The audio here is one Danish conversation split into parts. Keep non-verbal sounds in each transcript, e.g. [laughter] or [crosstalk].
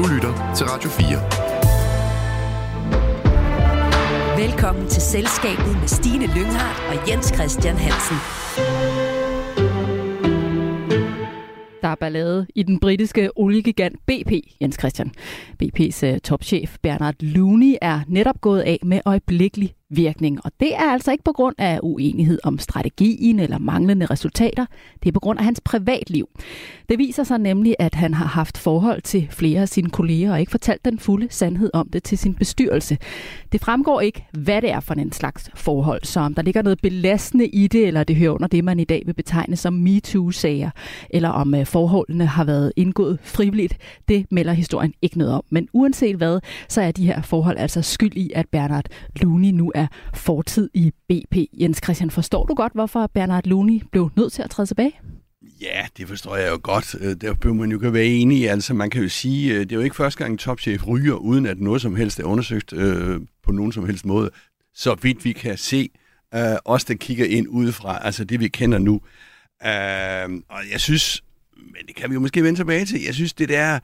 Du lytter til Radio 4. Velkommen til Selskabet med Stine Lynghardt og Jens Christian Hansen. Der er ballade i den britiske oliegigant BP, Jens Christian. BP's øh, topchef Bernard Looney er netop gået af med øjeblikkelig virkning. Og det er altså ikke på grund af uenighed om strategien eller manglende resultater. Det er på grund af hans privatliv. Det viser sig nemlig, at han har haft forhold til flere af sine kolleger og ikke fortalt den fulde sandhed om det til sin bestyrelse. Det fremgår ikke, hvad det er for en slags forhold, så om der ligger noget belastende i det, eller det hører under det, man i dag vil betegne som MeToo-sager, eller om øh, forholdene har været indgået frivilligt, det melder historien ikke noget om. Men uanset hvad, så er de her forhold altså skyld i, at Bernard Looney nu er er fortid i BP. Jens Christian, forstår du godt, hvorfor Bernard Looney blev nødt til at træde tilbage? Ja, det forstår jeg jo godt. Øh, der bør man jo kan være enig i. Altså, man kan jo sige, øh, det er jo ikke første gang en topchef ryger, uden at noget som helst er undersøgt øh, på nogen som helst måde. Så vidt vi kan se, øh, os der kigger ind udefra, altså det vi kender nu. Øh, og jeg synes, men det kan vi jo måske vende tilbage til, jeg synes det der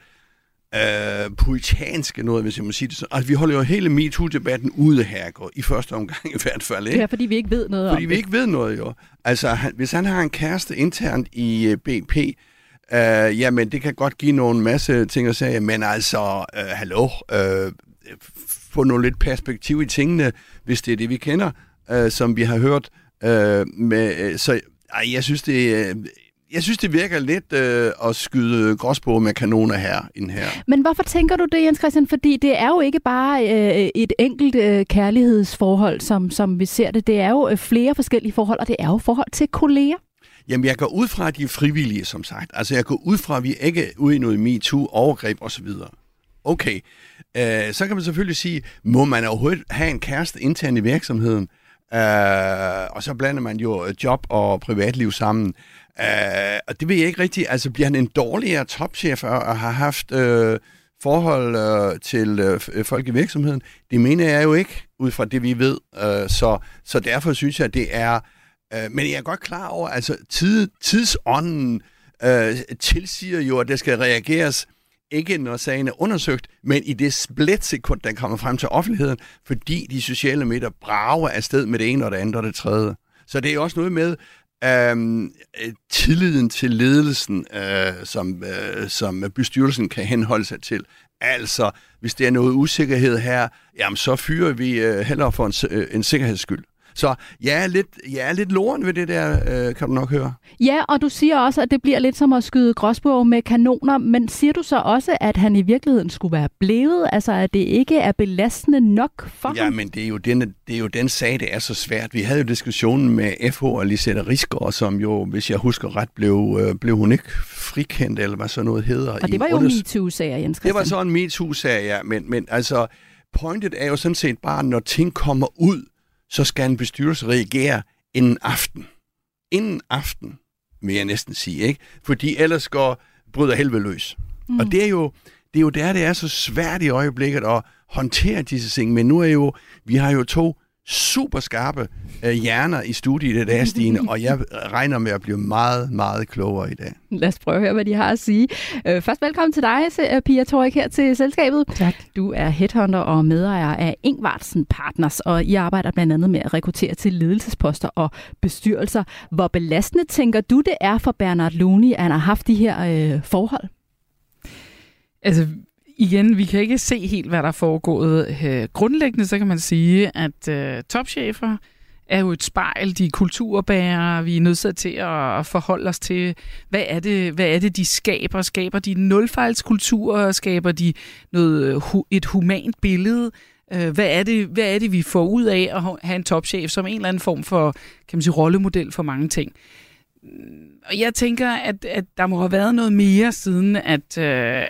øh, puritanske noget, hvis jeg må sige det sådan. Altså, vi holder jo hele MeToo-debatten ude her, går, i første omgang i hvert fald. Ikke? Er, fordi vi ikke ved noget fordi om vi det. ikke ved noget, jo. Altså, han, hvis han har en kæreste internt i øh, BP, uh, jamen, det kan godt give nogle masse ting at sige, men altså, uh, hallo, uh, få noget lidt perspektiv i tingene, hvis det er det, vi kender, uh, som vi har hørt. Uh, med, uh, så ej, jeg synes, det uh, jeg synes, det virker lidt øh, at skyde gråsbog med kanoner her, den her. Men hvorfor tænker du det, Jens Christian? Fordi det er jo ikke bare øh, et enkelt øh, kærlighedsforhold, som, som vi ser det. Det er jo øh, flere forskellige forhold, og det er jo forhold til kolleger. Jamen, jeg går ud fra, at de er frivillige, som sagt. Altså, jeg går ud fra, at vi ikke er ude i noget MeToo, overgreb osv. Okay, øh, så kan man selvfølgelig sige, må man overhovedet have en kæreste internt i virksomheden? Øh, og så blander man jo job og privatliv sammen. Uh, og det ved jeg ikke rigtigt. Altså, bliver han en dårligere topchef og har haft uh, forhold uh, til uh, folk i virksomheden? Det mener jeg jo ikke, ud fra det, vi ved. Uh, så, så derfor synes jeg, at det er... Uh, men jeg er godt klar over, altså tid, tidsånden uh, tilsiger jo, at der skal reageres ikke når sagen er undersøgt, men i det splitsekund, der kommer frem til offentligheden, fordi de sociale medier brager afsted med det ene og det andet og det tredje. Så det er også noget med, Øhm, øh, tilliden til ledelsen, øh, som, øh, som bestyrelsen kan henholde sig til. Altså, hvis der er noget usikkerhed her, jamen så fyrer vi øh, hellere for en, øh, en sikkerheds skyld. Så jeg er lidt, jeg er lidt loren ved det der, øh, kan du nok høre. Ja, og du siger også, at det bliver lidt som at skyde gråsbog med kanoner, men siger du så også, at han i virkeligheden skulle være blevet? Altså, at det ikke er belastende nok for ja, ham? Ja, men det er, jo den, det er jo den sag, det er så svært. Vi havde jo diskussionen med FH og Lisette Rigsgaard, som jo, hvis jeg husker ret, blev, øh, blev hun ikke frikendt, eller hvad så noget hedder. Og det var jo en MeToo-sag, Jens Christian. Det var så en MeToo-sag, ja, men, men altså, pointet er jo sådan set bare, når ting kommer ud, så skal en bestyrelse reagere inden aften. Inden aften, vil jeg næsten sige, ikke? Fordi ellers går bryder helvede løs. Mm. Og det er jo det er jo der, det er så svært i øjeblikket at håndtere disse ting. Men nu er jo, vi har jo to super skarpe øh, hjerner i studiet i dag, Stine, og jeg regner med at blive meget, meget klogere i dag. Lad os prøve at høre, hvad de har at sige. Øh, først velkommen til dig, øh, Pia Torik, her til selskabet. Tak. Du er headhunter og medejer af Ingvartsen Partners, og I arbejder blandt andet med at rekruttere til ledelsesposter og bestyrelser. Hvor belastende tænker du, det er for Bernard Looney, at han har haft de her øh, forhold? Altså, igen, vi kan ikke se helt, hvad der er foregået. Øh, grundlæggende så kan man sige, at øh, topchefer er jo et spejl, de er kulturbærere, vi er nødt til at forholde os til, hvad er det, hvad er det de skaber? Skaber de nulfejlskultur? Skaber de noget, øh, et humant billede? Øh, hvad er, det, hvad er det, vi får ud af at have en topchef som en eller anden form for kan man sige, rollemodel for mange ting? Og jeg tænker, at, at der må have været noget mere siden, at, øh,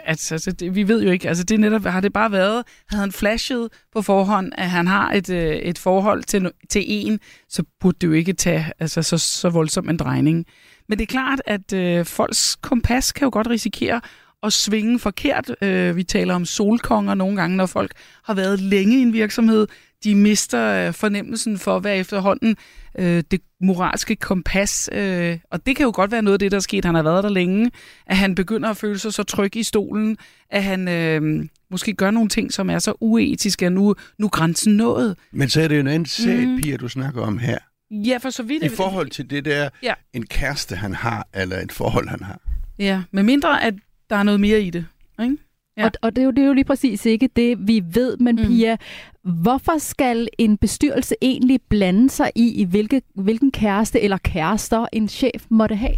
at altså, det, vi ved jo ikke, altså det netop, har det bare været, havde han flashet på forhånd, at han har et, øh, et forhold til, til en, så burde det jo ikke tage altså, så, så voldsom en drejning. Men det er klart, at øh, folks kompas kan jo godt risikere at svinge forkert. Øh, vi taler om solkonger nogle gange, når folk har været længe i en virksomhed. De mister øh, fornemmelsen for, hvad efterhånden øh, det moralske kompas, øh, og det kan jo godt være noget af det, der er sket. Han har været der længe, at han begynder at føle sig så tryg i stolen, at han øh, måske gør nogle ting, som er så uetiske, at nu, nu grænsen nået. Men så er det jo en anden sag, Mhm. Pia, du snakker om her. Ja, for så vidt. I forhold til det der, Ja. en kæreste han har, eller et forhold han har. Ja, med mindre at der er noget mere i det. Ikke? Ja. Og, og det, er jo, det er jo lige præcis ikke det, vi ved. Men mm. Pia, hvorfor skal en bestyrelse egentlig blande sig i, i hvilke, hvilken kæreste eller kærester en chef måtte have?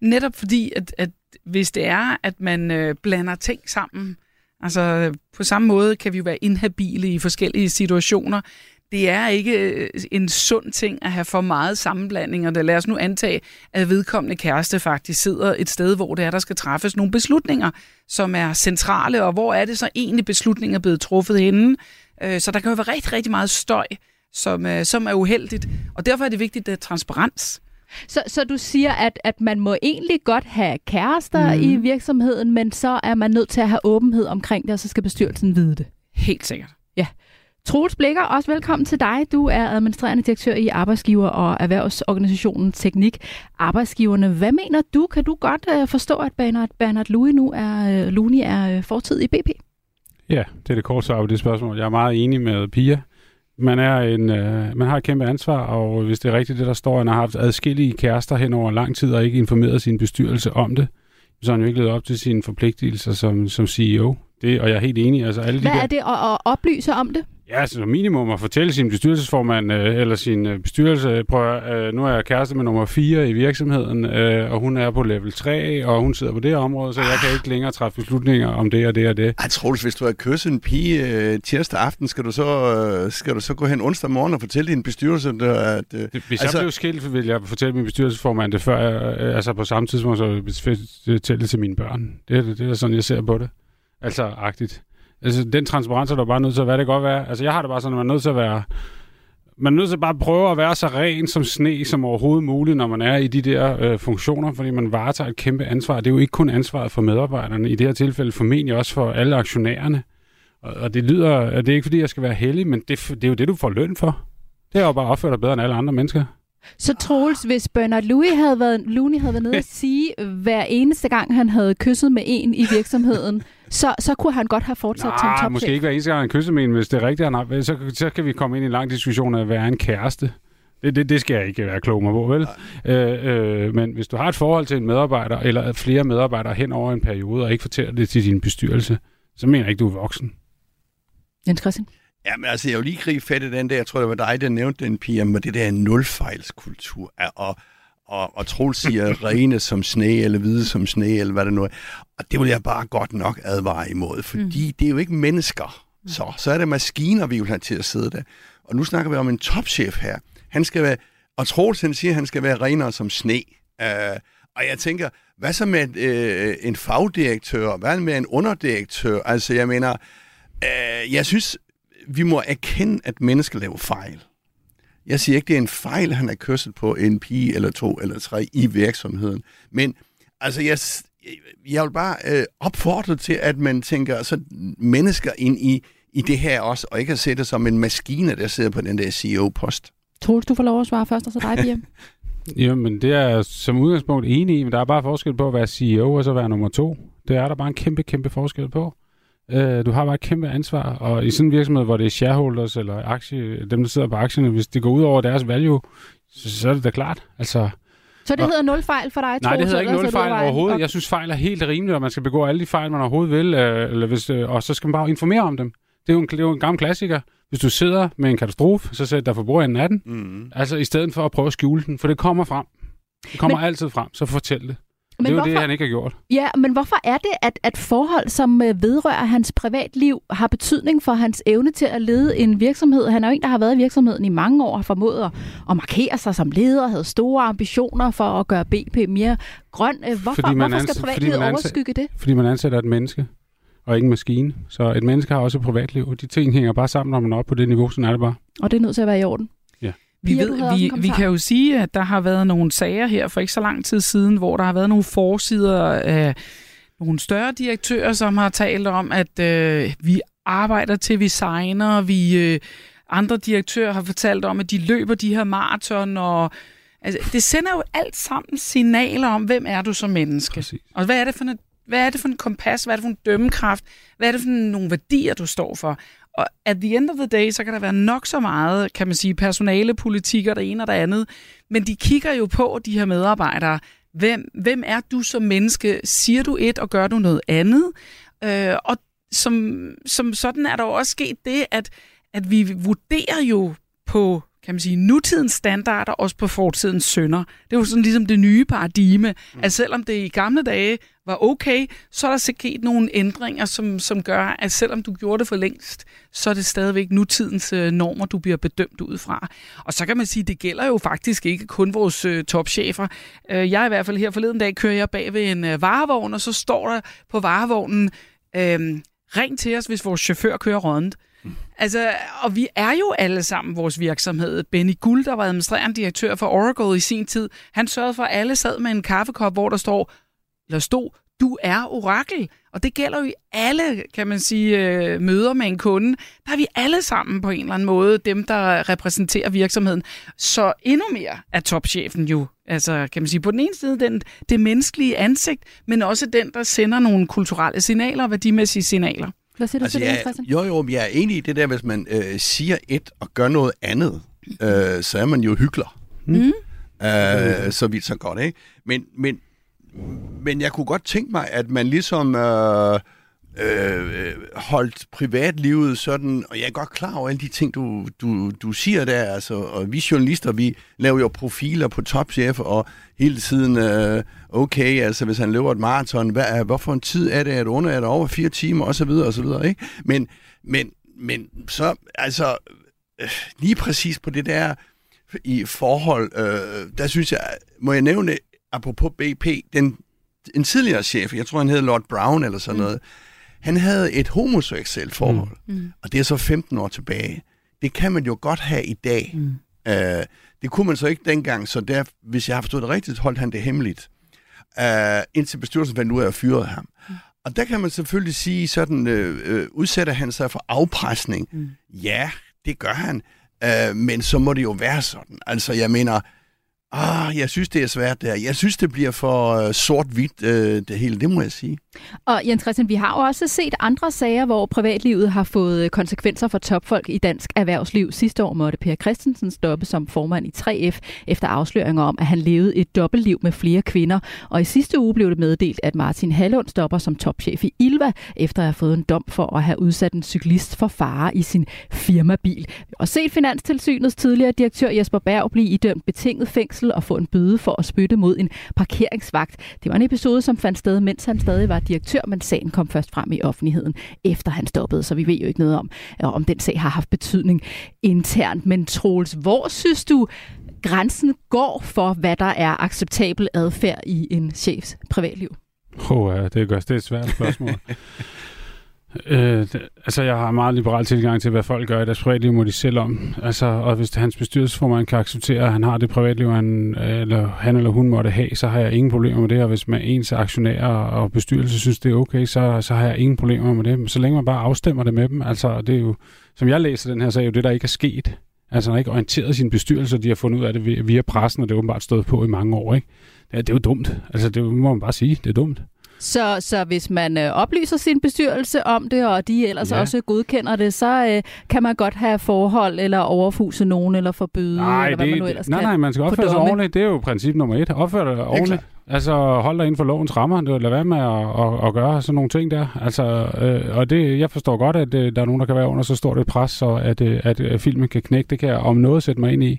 Netop fordi, at, at hvis det er, at man øh, blander ting sammen, altså på samme måde kan vi jo være inhabile i forskellige situationer. Det er ikke øh, en sund ting at have for meget sammenblanding, og lad os nu antage, at vedkommende kæreste faktisk sidder et sted, hvor det er, der skal træffes nogle beslutninger, som er centrale, og hvor er det så egentlig beslutninger blevet truffet henne. Øh, Så der kan jo være rigtig, rigtig meget støj, som, øh, som er uheldigt, og derfor er det vigtigt, at der er transparens. Så, så du siger, at, at man må egentlig godt have kærester mm. i virksomheden, men så er man nødt til at have åbenhed omkring det, og så skal bestyrelsen vide det. Helt sikkert. Troels Blikker, også velkommen til dig. Du er administrerende direktør i Arbejdsgiver- og Erhvervsorganisationen Teknik. Arbejdsgiverne, hvad mener du? Kan du godt uh, forstå, at Bernard, Bernard Louis nu er, uh, Luni er uh, fortid i BP? Ja, det er det korte svar på det spørgsmål. Jeg er meget enig med Pia. Man, er en, øh, man har et kæmpe ansvar, og hvis det er rigtigt, det der står, at han har haft adskillige kærester hen over lang tid og ikke informeret sin bestyrelse om det, så har han jo ikke levet op til sine forpligtelser som, som CEO. Det, og jeg er helt enig. Altså alle Hvad de der, er det at, at oplyse om det? Ja, altså minimum at fortælle sin bestyrelsesformand øh, eller sin øh, bestyrelse, prøv øh, nu er jeg kæreste med nummer 4 i virksomheden, øh, og hun er på level 3, og hun sidder på det område, så jeg kan ikke længere træffe beslutninger om det og det og det. Ej, Troels, hvis du har kysset en pige øh, tirsdag aften, skal du, så, øh, skal du så gå hen onsdag morgen og fortælle din bestyrelse, at, at øh, Hvis altså, jeg blev skilt, vil jeg fortælle min bestyrelsesformand det før, jeg, øh, altså på samme tidspunkt, så fortælle det til mine børn. Det er, det er sådan, jeg ser på det. Altså, agtigt. Altså, den transparens er der bare nødt til at være. Det kan godt være. Altså, jeg har det bare sådan, at man er nødt til at være... Man er nødt til at bare prøve at være så ren som sne som overhovedet muligt, når man er i de der øh, funktioner, fordi man varetager et kæmpe ansvar. Det er jo ikke kun ansvaret for medarbejderne, i det her tilfælde formentlig også for alle aktionærerne. Og, og det lyder, at det er ikke fordi, jeg skal være heldig, men det, det er jo det, du får løn for. Det er jo bare at opføre dig bedre end alle andre mennesker. Så Troels, hvis Bernard Louis havde været, Looney havde været nede og [laughs] sige, hver eneste gang han havde kysset med en i virksomheden, så, så kunne han godt have fortsat som Nej, topchef. måske ikke hver eneste gang han kysser med en, hvis det er rigtigt, han har, så, så kan vi komme ind i en lang diskussion af at være en kæreste. Det, det, det skal jeg ikke være klog mig på, vel? Øh, øh, men hvis du har et forhold til en medarbejder, eller flere medarbejdere hen over en periode, og ikke fortæller det til din bestyrelse, så mener jeg ikke, du er voksen. Jens Christian? Ja, men altså, jeg vil lige gribe fat i den der, jeg tror, det var dig, der nævnte den, Pia, med det der nulfejlskultur. Og, og, og Troels siger [laughs] rene som sne, eller hvide som sne, eller hvad det nu er. Og det vil jeg bare godt nok advare imod, fordi mm. det er jo ikke mennesker. Så, så er det maskiner, vi vil have til at sidde der. Og nu snakker vi om en topchef her. Han skal være, og Troels siger, at han skal være renere som sne. Uh, og jeg tænker, hvad så med øh, en fagdirektør? Hvad med en underdirektør? Altså, jeg mener, øh, jeg synes, vi må erkende, at mennesker laver fejl. Jeg siger ikke, det er en fejl, han har kørsel på en pige eller to eller tre i virksomheden. Men altså, jeg, jeg vil bare øh, opfordre til, at man tænker altså, mennesker ind i, i det her også, og ikke at se det som en maskine, der sidder på den der CEO-post. Troels, du får lov at svare først, og så dig, Pia. [laughs] Jo, men det er jeg som udgangspunkt enig i, men der er bare forskel på at være CEO og så være nummer to. Det er der bare en kæmpe, kæmpe forskel på. Øh, du har bare et kæmpe ansvar, og i sådan en virksomhed, hvor det er shareholders eller aktie, dem, der sidder på aktierne, hvis det går ud over deres value, så, så er det da klart. Altså, Så det Nå. hedder nul fejl for dig? Nej, det hedder ikke nul fejl overhovedet. Og- Jeg synes, fejl er helt rimeligt, og man skal begå alle de fejl, man overhovedet vil, øh, eller hvis, øh, og så skal man bare informere om dem. Det er, jo en, det er jo en gammel klassiker. Hvis du sidder med en katastrofe, så sæt dig for bordenden af den. Mm. Altså i stedet for at prøve at skjule den, for det kommer frem. Det kommer men, altid frem, så fortæl det. Men det er jo hvorfor, det, han ikke har gjort. Ja, men hvorfor er det, at, at forhold, som øh, vedrører hans privatliv, har betydning for hans evne til at lede en virksomhed? Han er jo en, der har været i virksomheden i mange år og har formået at, at markere sig som leder, havde store ambitioner for at gøre BP mere grøn. Øh, Hvorfor, Fordi man hvorfor skal anser- privatlivet fordi man anser- overskygge det? Fordi man ansætter et menneske, og ikke en maskine. Så et menneske har også et privatliv, og de ting hænger bare sammen, når man er oppe på det niveau, sådan er det bare. Og det er nødt til at være i orden. Vi, Pia, ved, vi, vi kan jo sige, at der har været nogle sager her for ikke så lang tid siden, hvor der har været nogle forsider af nogle større direktører, som har talt om, at øh, vi arbejder til vi signer, vi øh, andre direktører har fortalt om, at de løber de her maraton, og altså, det sender jo alt sammen signaler om, hvem er du som menneske. Præcis. Og hvad er det for en, hvad er det for en kompas, hvad er det for en dømmekraft, hvad er det for nogle værdier, du står for? Og at the end of the day, så kan der være nok så meget, kan man sige, personale, politik og det ene og det andet. Men de kigger jo på, de her medarbejdere, hvem, hvem er du som menneske? Siger du et, og gør du noget andet? Øh, og som, som sådan er der jo også sket det, at, at vi vurderer jo på kan man sige, nutidens standarder, også på fortidens sønder. Det er jo sådan ligesom det nye paradigme, mm. at selvom det i gamle dage var okay, så er der sket nogle ændringer, som, som gør, at selvom du gjorde det for længst, så er det stadigvæk nutidens øh, normer, du bliver bedømt ud fra. Og så kan man sige, det gælder jo faktisk ikke kun vores øh, topchefer. Øh, jeg i hvert fald her forleden dag kører jeg bag ved en øh, varevogn, og så står der på varevognen, øh, ring til os, hvis vores chauffør kører rådent. Altså, og vi er jo alle sammen vores virksomhed. Benny Guld, der var administrerende direktør for Oracle i sin tid, han sørgede for, at alle sad med en kaffekop, hvor der står, der stod, du er orakel. Og det gælder jo i alle, kan man sige, øh, møder med en kunde. Der er vi alle sammen på en eller anden måde, dem der repræsenterer virksomheden. Så endnu mere er topchefen jo, altså kan man sige, på den ene side den, det menneskelige ansigt, men også den, der sender nogle kulturelle signaler og værdimæssige signaler. Hvad siger du Altså, til det, jeg, Christian? jo, jo, jeg er enig i det der, hvis man øh, siger et og gør noget andet, øh, så er man jo hykler. Mm. Øh, så vidt så godt, ikke? Men, men, men jeg kunne godt tænke mig, at man ligesom øh, øh, holdt privatlivet sådan, og jeg er godt klar over alle de ting, du, du, du siger der, altså, og vi journalister, vi laver jo profiler på topchef, og hele tiden, øh, okay, altså hvis han løber et maraton, hvad er, hvorfor en tid er det, at under er det over fire timer, og så videre, og så videre, ikke? Men, men, men så, altså, øh, lige præcis på det der, i forhold, øh, der synes jeg, må jeg nævne, apropos BP, den, en tidligere chef, jeg tror han hed Lord Brown eller sådan mm. noget, han havde et homoseksuelt forhold, mm. og det er så 15 år tilbage. Det kan man jo godt have i dag. Mm. Øh, det kunne man så ikke dengang, så der, hvis jeg har forstået det rigtigt, holdt han det hemmeligt. Øh, indtil bestyrelsen fandt ud af at fyre ham. Mm. Og der kan man selvfølgelig sige, sådan øh, øh, udsætter han sig for afpresning. Mm. Ja, det gør han. Øh, men så må det jo være sådan. Altså, jeg mener, ah, jeg synes, det er svært der. Jeg synes, det bliver for øh, sort-hvidt, øh, det hele. Det må jeg sige. Og Jens Christian, vi har jo også set andre sager, hvor privatlivet har fået øh, konsekvenser for topfolk i dansk erhvervsliv. Sidste år måtte Per Christensen stoppe som formand i 3F efter afsløringer om, at han levede et dobbeltliv med flere kvinder. Og i sidste uge blev det meddelt, at Martin Hallund stopper som topchef i Ilva, efter at have fået en dom for at have udsat en cyklist for fare i sin firmabil. Og set Finanstilsynets tidligere direktør Jesper Berg blive idømt betinget fængsel og få en bøde for at spytte mod en parkeringsvagt. Det var en episode, som fandt sted, mens han stadig var direktør, men sagen kom først frem i offentligheden, efter han stoppede, så vi ved jo ikke noget om, øh, om den sag har haft betydning internt. Men Troels, hvor synes du, grænsen går for, hvad der er acceptabel adfærd i en chefs privatliv? Oh, ja, det, gør, det er et svært spørgsmål. [laughs] øh, altså, jeg har meget liberal tilgang til, hvad folk gør i deres privatliv, må de selv om. Altså, og hvis hans bestyrelsesformand kan acceptere, at han har det privatliv, han øh, eller, han eller hun måtte have, så har jeg ingen problemer med det. Og hvis man ens aktionærer og bestyrelse synes, det er okay, så, så har jeg ingen problemer med det. Men Så længe man bare afstemmer det med dem. Altså, det er jo, som jeg læser den her sag, er jo det, der ikke er sket. Altså, han har ikke orienteret sin bestyrelse, de har fundet ud af det via, via pressen, og det er åbenbart stået på i mange år, ikke? Det er, det er jo dumt. Altså, det må man bare sige. Det er dumt. Så, så hvis man øh, oplyser sin bestyrelse om det, og de ellers ja. også godkender det, så øh, kan man godt have forhold, eller overfuse nogen, eller forbyde, nej, eller hvad det, man nu ellers nej, kan. nej, man skal opføre sig ordentligt. Det er jo princip nummer et. Opfør dig ordentligt. Altså, hold dig inden for lovens rammer. Lad være med at, at, at gøre sådan nogle ting der. Altså, øh, og det, jeg forstår godt, at øh, der er nogen, der kan være under så stort et pres, så at, øh, at, at filmen kan knække. Det kan jeg om noget sætte mig ind i.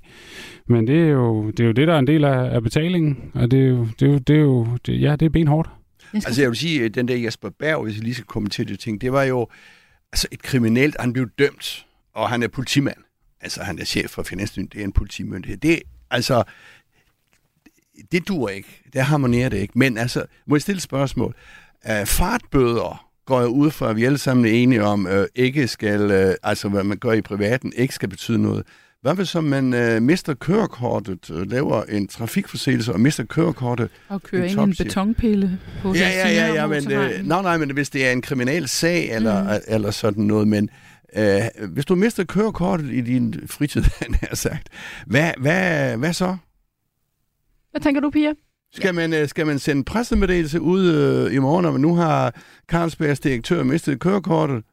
Men det er jo det, er jo det der er en del af, af betalingen. Og det er jo, det er jo, det er jo det, ja, det er benhårdt. Altså jeg vil sige, den der Jesper Berg, hvis jeg lige skal kommentere det ting, det var jo altså et kriminelt, han blev dømt, og han er politimand. Altså han er chef for Finanstilsynet, det er en politimyndighed. Det, altså, det dur ikke. Det harmonerer det ikke. Men altså, må jeg stille et spørgsmål? Uh, fartbøder går jeg ud fra, at vi alle sammen er enige om, uh, ikke skal, uh, altså hvad man gør i privaten, ikke skal betyde noget. Hvad hvis som man uh, mister kørekortet, uh, laver en trafikforseelse og mister kørekortet? Og kører En ind i en betonpille på Ja, ja, ja, ja, men, øh, nej, nej, men hvis det er en kriminel sag eller, mm. eller sådan noget, men Øh, hvis du mister kørekortet i din fritid, [laughs] han har sagt, hvad, hvad, hvad så? Hvad tænker du, Pia? Skal, man, øh, skal man sende pressemeddelelse ud øh, i morgen, når nu har Carlsbergs direktør mistet kørekortet?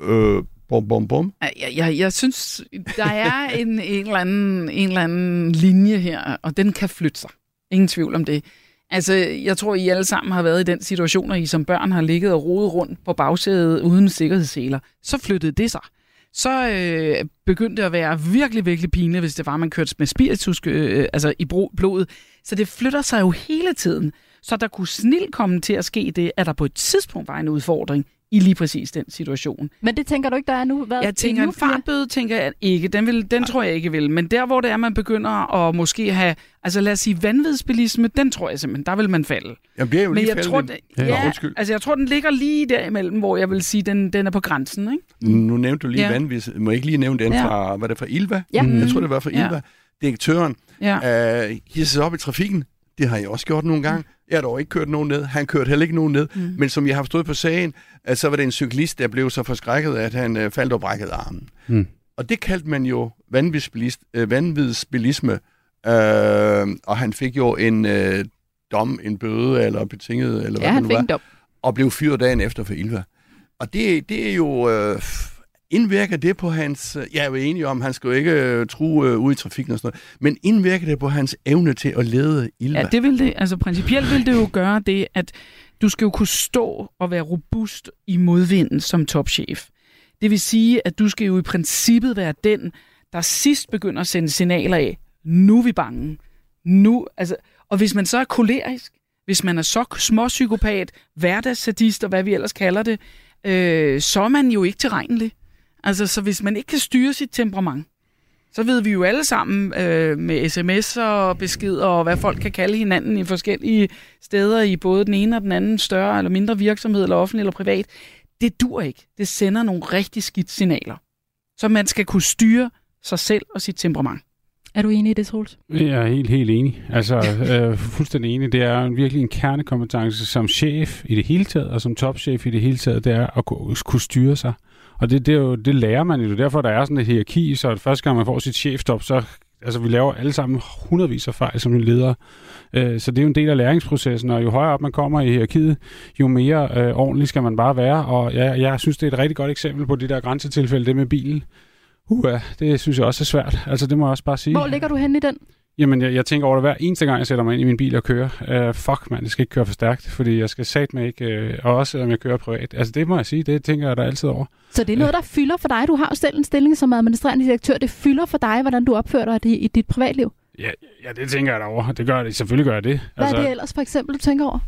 Øh, bum, bum, bum. Jeg, jeg, jeg synes, der er [laughs] en, en, eller anden, en eller anden linje her, og den kan flytte sig. Ingen tvivl om det. Altså, jeg tror, I alle sammen har været i den situation, at I som børn har ligget og rodet rundt på bagsædet uden sikkerhedsseler. Så flyttede det sig. Så øh, begyndte det at være virkelig, virkelig pinligt, hvis det var, man kørte med spiritus øh, altså i blodet. Så det flytter sig jo hele tiden. Så der kunne snilt komme til at ske det, at der på et tidspunkt var en udfordring i lige præcis den situation. Men det tænker du ikke, der er nu? Hvad, jeg tænker, en fartbøde tænker jeg ikke. Den, vil, den tror jeg ikke vil. Men der, hvor det er, man begynder at måske have, altså lad os sige, vanvidsbilisme, den tror jeg simpelthen, der vil man falde. Jeg bliver jo Men lige jeg tror, faldet. det, ja, undskyld. altså jeg tror, den ligger lige derimellem, hvor jeg vil sige, den, den er på grænsen. Ikke? Nu nævnte du lige Ja. ja. vanvis. Må jeg ikke lige nævne den Ja. fra, var det fra Ilva? Ja. Mm. Jeg tror, det var fra Ja. Ilva. Direktøren Ja. øh, hisser sig op i trafikken. Det har jeg også gjort nogle gange. Jeg har dog ikke kørt nogen ned. Han kørte heller ikke nogen ned. Mm. Men som jeg har forstået på sagen, øh, så var det en cyklist, der blev så forskrækket, at han øh, faldt og brækkede armen. Mm. Og det kaldte man jo øh, vanvidsbilisme. Øh, og han fik jo en øh, dom, en bøde eller betinget, eller Ja, hvad han det fik nu en var, dom. og blev fyret dagen efter for Ilva. Og det, det er jo... Øh, indvirker det på hans... Jeg er jo enig om, han skal jo ikke øh, true øh, ud i trafikken og sådan noget, men indvirker det på hans evne til at lede Ilva? Ja, det vil det. Altså principielt vil det jo gøre det, at du skal jo kunne stå og være robust i modvinden som topchef. Det vil sige, at du skal jo i princippet være den, der sidst begynder at sende signaler af, nu er vi bange. Nu, altså, og hvis man så er kolerisk, hvis man er så småpsykopat, hverdagssadist og hvad vi ellers kalder det, øh, så er man jo ikke tilregnelig. Altså, så hvis man ikke kan styre sit temperament, så ved vi jo alle sammen øh, med sms'er og beskeder og hvad folk kan kalde hinanden i forskellige steder i både den ene og den anden større eller mindre virksomhed eller offentlig eller privat. Det dur ikke. Det sender nogle rigtig skidt signaler. Så man skal kunne styre sig selv og sit temperament. Er du enig i det, Troels? Jeg er helt, helt enig. Altså, øh, fuldstændig enig. Det er virkelig en kernekompetence som chef i det hele taget, og som topchef i det hele taget, det er at kunne styre sig. Og det, det, er jo, det lærer man jo. Derfor der er sådan et hierarki, så at første gang man får sit chefstop, så altså, vi laver alle sammen hundredvis af fejl som ledere. Øh, så det er jo en del af læringsprocessen, og jo højere op man kommer i hierarkiet, jo mere øh, ordentlig skal man bare være. Og jeg, jeg synes, det er et rigtig godt eksempel på det der grænsetilfælde, det med bilen. Uha, det synes jeg også er svært. Altså, det må jeg også bare sige. Hvor ligger du henne i den? Jamen, jeg, jeg tænker over det hver eneste gang, jeg sætter mig ind i min bil og kører. Uh, fuck, man, det skal ikke køre for stærkt, fordi jeg skal satme ikke, uh, og også selvom jeg kører privat. Altså, det må jeg sige, det tænker jeg da altid over. Så det er noget, der fylder for dig. Du har jo selv en stilling som administrerende direktør. Det fylder for dig, hvordan du opfører dig i, i dit privatliv. Ja, ja, det tænker jeg da over. Det gør det. Selvfølgelig gør jeg det. Hvad altså, er det ellers for eksempel, du tænker over?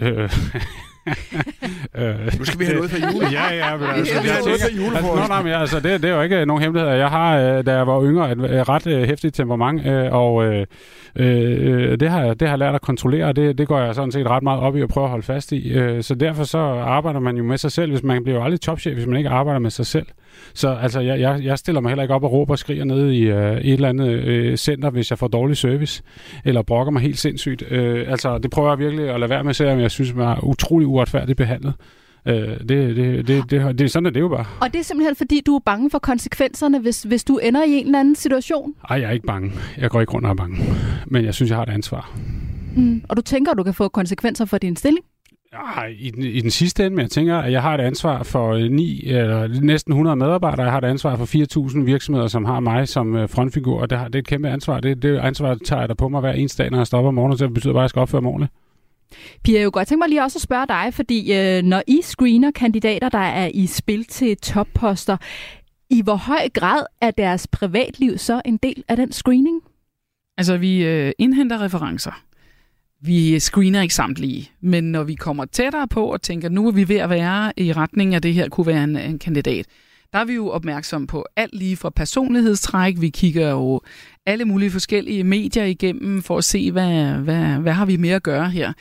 Øh, [laughs] Nu skal vi have noget fra jule. Ja, ja, men altså, jeg tænker, altså, nå, nej, men altså, det, det er jo ikke nogen hemmelighed. Jeg har, øh, da jeg var yngre, et øh, ret øh, hæftigt temperament, øh, og øh, øh, det, har, jeg- det har jeg lært at kontrollere, og det, det går jeg sådan set ret meget op i at prøve at holde fast i. Øh, så derfor så arbejder man jo med sig selv, hvis man bliver jo aldrig topchef, hvis man ikke arbejder med sig selv. Så altså, jeg, jeg, jeg stiller mig heller ikke op og råber og skriger nede i øh, et eller andet øh, center, hvis jeg får dårlig service, eller brokker mig helt sindssygt. Øh, altså, det prøver jeg virkelig at lade være med, selvom jeg synes, man er utrolig uretfærdigt behandlet. Øh, det, det, det, det, det, er sådan, at det er jo bare. Og det er simpelthen, fordi du er bange for konsekvenserne, hvis, hvis du ender i en eller anden situation. Ej, jeg er ikke bange. Jeg går ikke rundt og er bange. Men jeg synes, jeg har et ansvar. Mm. Og du tænker, at du kan få konsekvenser for din stilling? Ej, i, den, i den sidste ende, men jeg tænker, at jeg har et ansvar for øh, ni, eller næsten 100 medarbejdere. Jeg har et ansvar for 4.000 virksomheder, som har mig som øh, frontfigur. Og det, har, det er et kæmpe ansvar. Det, det ansvar tager jeg da på mig hver eneste dag, når jeg stopper om morgenen. Så det betyder bare, at jeg skal opføre mig ordentligt. Pia, jeg kunne godt tænke mig lige også at spørge dig, fordi øh, når I screener kandidater, der er i spil til topposter, i hvor høj grad er deres privatliv så en del af den screening? Altså, vi øh, indhenter referencer. Vi screener ikke samtlige, men når vi kommer tættere på og tænker, nu er vi ved at være i retning af det her kunne være en, en kandidat, der er vi jo opmærksom på alt lige fra personlighedstræk. Vi kigger jo alle mulige forskellige medier igennem for at se, hvad, hvad, hvad har vi mere at gøre her.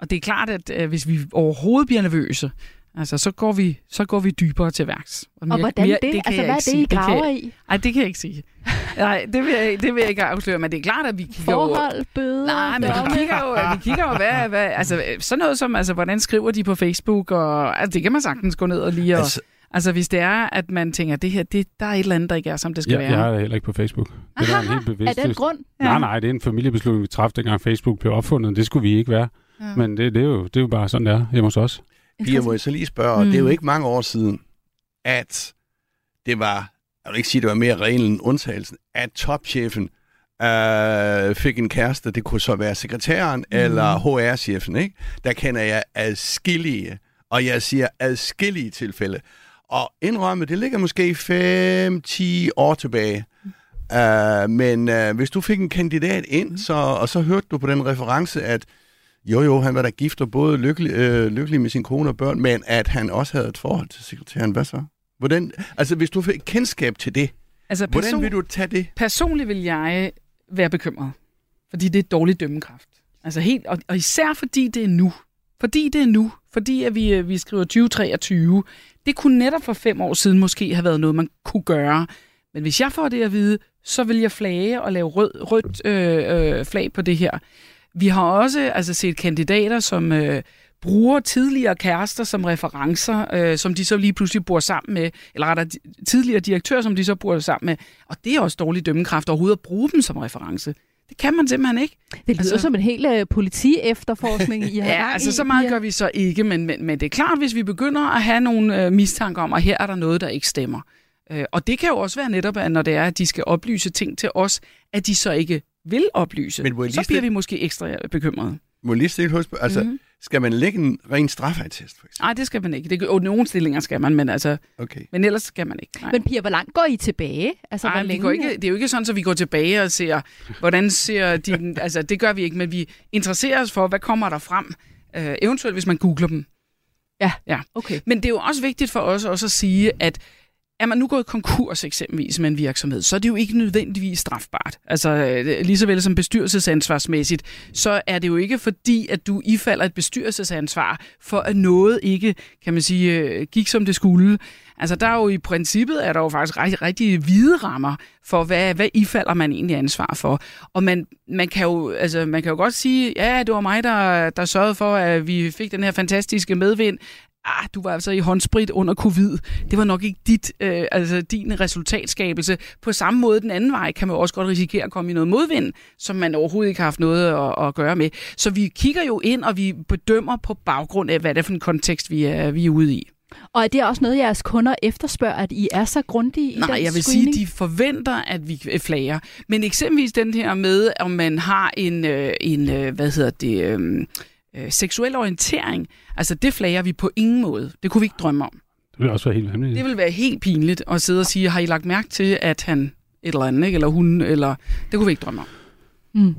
Og det er klart, at øh, hvis vi overhovedet bliver nervøse, altså, så, går vi, så går vi dybere til værks. Og hvordan det? kan altså, hvad er ikke det, sige. I graver jeg- i? Nej, det kan jeg ikke sige. Nej, det vil jeg, det vil jeg ikke afsløre, men det er klart, at vi kigger jo... Forhold, bøder, Nej, men vi kigger jo, vi kigger jo hvad, hvad, altså, sådan noget som, altså, hvordan skriver de på Facebook, og altså, det kan man sagtens gå ned og lige og... Altså, Altså hvis det er, at man tænker, det her, det, der er et eller andet, der ikke er, som det skal Ja, være. jeg er heller ikke på Facebook. Det er en helt bevidst. den grund? Nej, nej, det er en familiebeslutning, vi træffede, dengang Facebook blev opfundet. Det skulle vi ikke være. Ja. Men det, det, er jo, det er jo bare sådan, det er hjemme hos os. Pia, må jeg så lige spørge, mm. det er jo Mm. ikke mange år siden, at det var, jeg vil ikke sige, det var mere reglen end undtagelsen, at topchefen øh, fik en kæreste, det kunne så være sekretæren mm. eller HR-chefen, ikke? Der kender jeg adskillige, og jeg siger adskillige tilfælde. Og indrømme, det ligger måske 5-10 år tilbage. Uh, men uh, hvis du fik en kandidat ind, så, og så hørte du på den reference, at jo jo, han var da gift og både lykkelig, øh, lykkelig med sin kone og børn, men at han også havde et forhold til sekretæren. Hvad så? Hvordan, altså hvis du fik kendskab til det, Altså, hvordan person- vil du tage det? Personligt vil jeg være bekymret, fordi det er dårlig dømmekraft. Altså helt, og, og især fordi det er nu. Fordi det er nu. Fordi at vi, øh, vi skriver 2023. Det kunne netop for fem år siden måske have været noget, man kunne gøre. Men hvis jeg får det at vide, så vil jeg flage og lave rød, rødt øh, øh, flag på det her. Vi har også altså, set kandidater, som øh, bruger tidligere kærester som referencer, øh, som de så lige pludselig bor sammen med, eller rettere tidligere direktør, som de så bor sammen med. Og det er også dårlig dømmekraft overhovedet at bruge dem som reference. Det kan man simpelthen ikke. Det lyder Altså- som en hel uh, politi-efterforskning, I [laughs] har Ja, altså i, så meget gør vi så ikke, men, men, men det er klart, hvis vi begynder at have nogle øh, mistanker om, at her er der noget, der ikke stemmer. Øh, og det kan jo også være netop, at når det er, at de skal oplyse ting til os, at de så ikke vil oplyse. Men så bliver vi måske ekstra bekymrede. Må lige stille et hovedspørgsmål? Altså, Mhm. mm. skal man lægge en ren straffeattest, for eksempel? Nej, det skal man ikke. Det, og nogle stillinger skal man, men, altså, Okay. men ellers skal man ikke. Nej. Men Pia, hvor langt går I tilbage? Altså, Nej, hvor vi længe? går ikke, det er jo ikke sådan, at vi går tilbage og ser, hvordan ser din... [laughs] altså, det gør vi ikke, men vi interesserer os for, hvad kommer der frem, øh, eventuelt hvis man googler dem. Ja, Ja. okay. Men det er jo også vigtigt for os også at sige, at er man nu gået konkurs eksempelvis med en virksomhed, så er det jo ikke nødvendigvis strafbart. Altså øh, lige så vel som bestyrelsesansvarsmæssigt, så er det jo ikke fordi, at du ifalder et bestyrelsesansvar for at noget ikke, kan man sige, øh, gik som det skulle. Altså der er jo i princippet, er der jo faktisk rigtig, rigtig hvide rammer for, hvad, hvad ifalder man egentlig ansvar for. Og man, man, kan jo, altså, man kan jo godt sige, ja, det var mig, der, der sørgede for, at vi fik den her fantastiske medvind. Ah, du var altså i håndsprit under covid. Det var nok ikke dit, øh, altså din resultatskabelse. På samme måde den anden vej kan man også godt risikere at komme i noget modvind, som man overhovedet ikke har haft noget at, at gøre med. Så vi kigger jo ind, og vi bedømmer på baggrund af, hvad det er for en kontekst, vi er, vi er ude i. Og er det også noget, jeres kunder efterspørger, at I er så grundige i Nej, den jeg vil screening? sige, de forventer, at vi flager. Men eksempelvis den her med, om man har en, øh, en øh, hvad hedder det, øh, øh, seksuel orientering, altså det flager vi på ingen måde. Det kunne vi ikke drømme om. Det vil også være helt vanvittigt. Det vil være helt pinligt at sidde og sige, har I lagt mærke til, at han et eller andet, ikke? eller hun, eller det kunne vi ikke drømme om. Mm.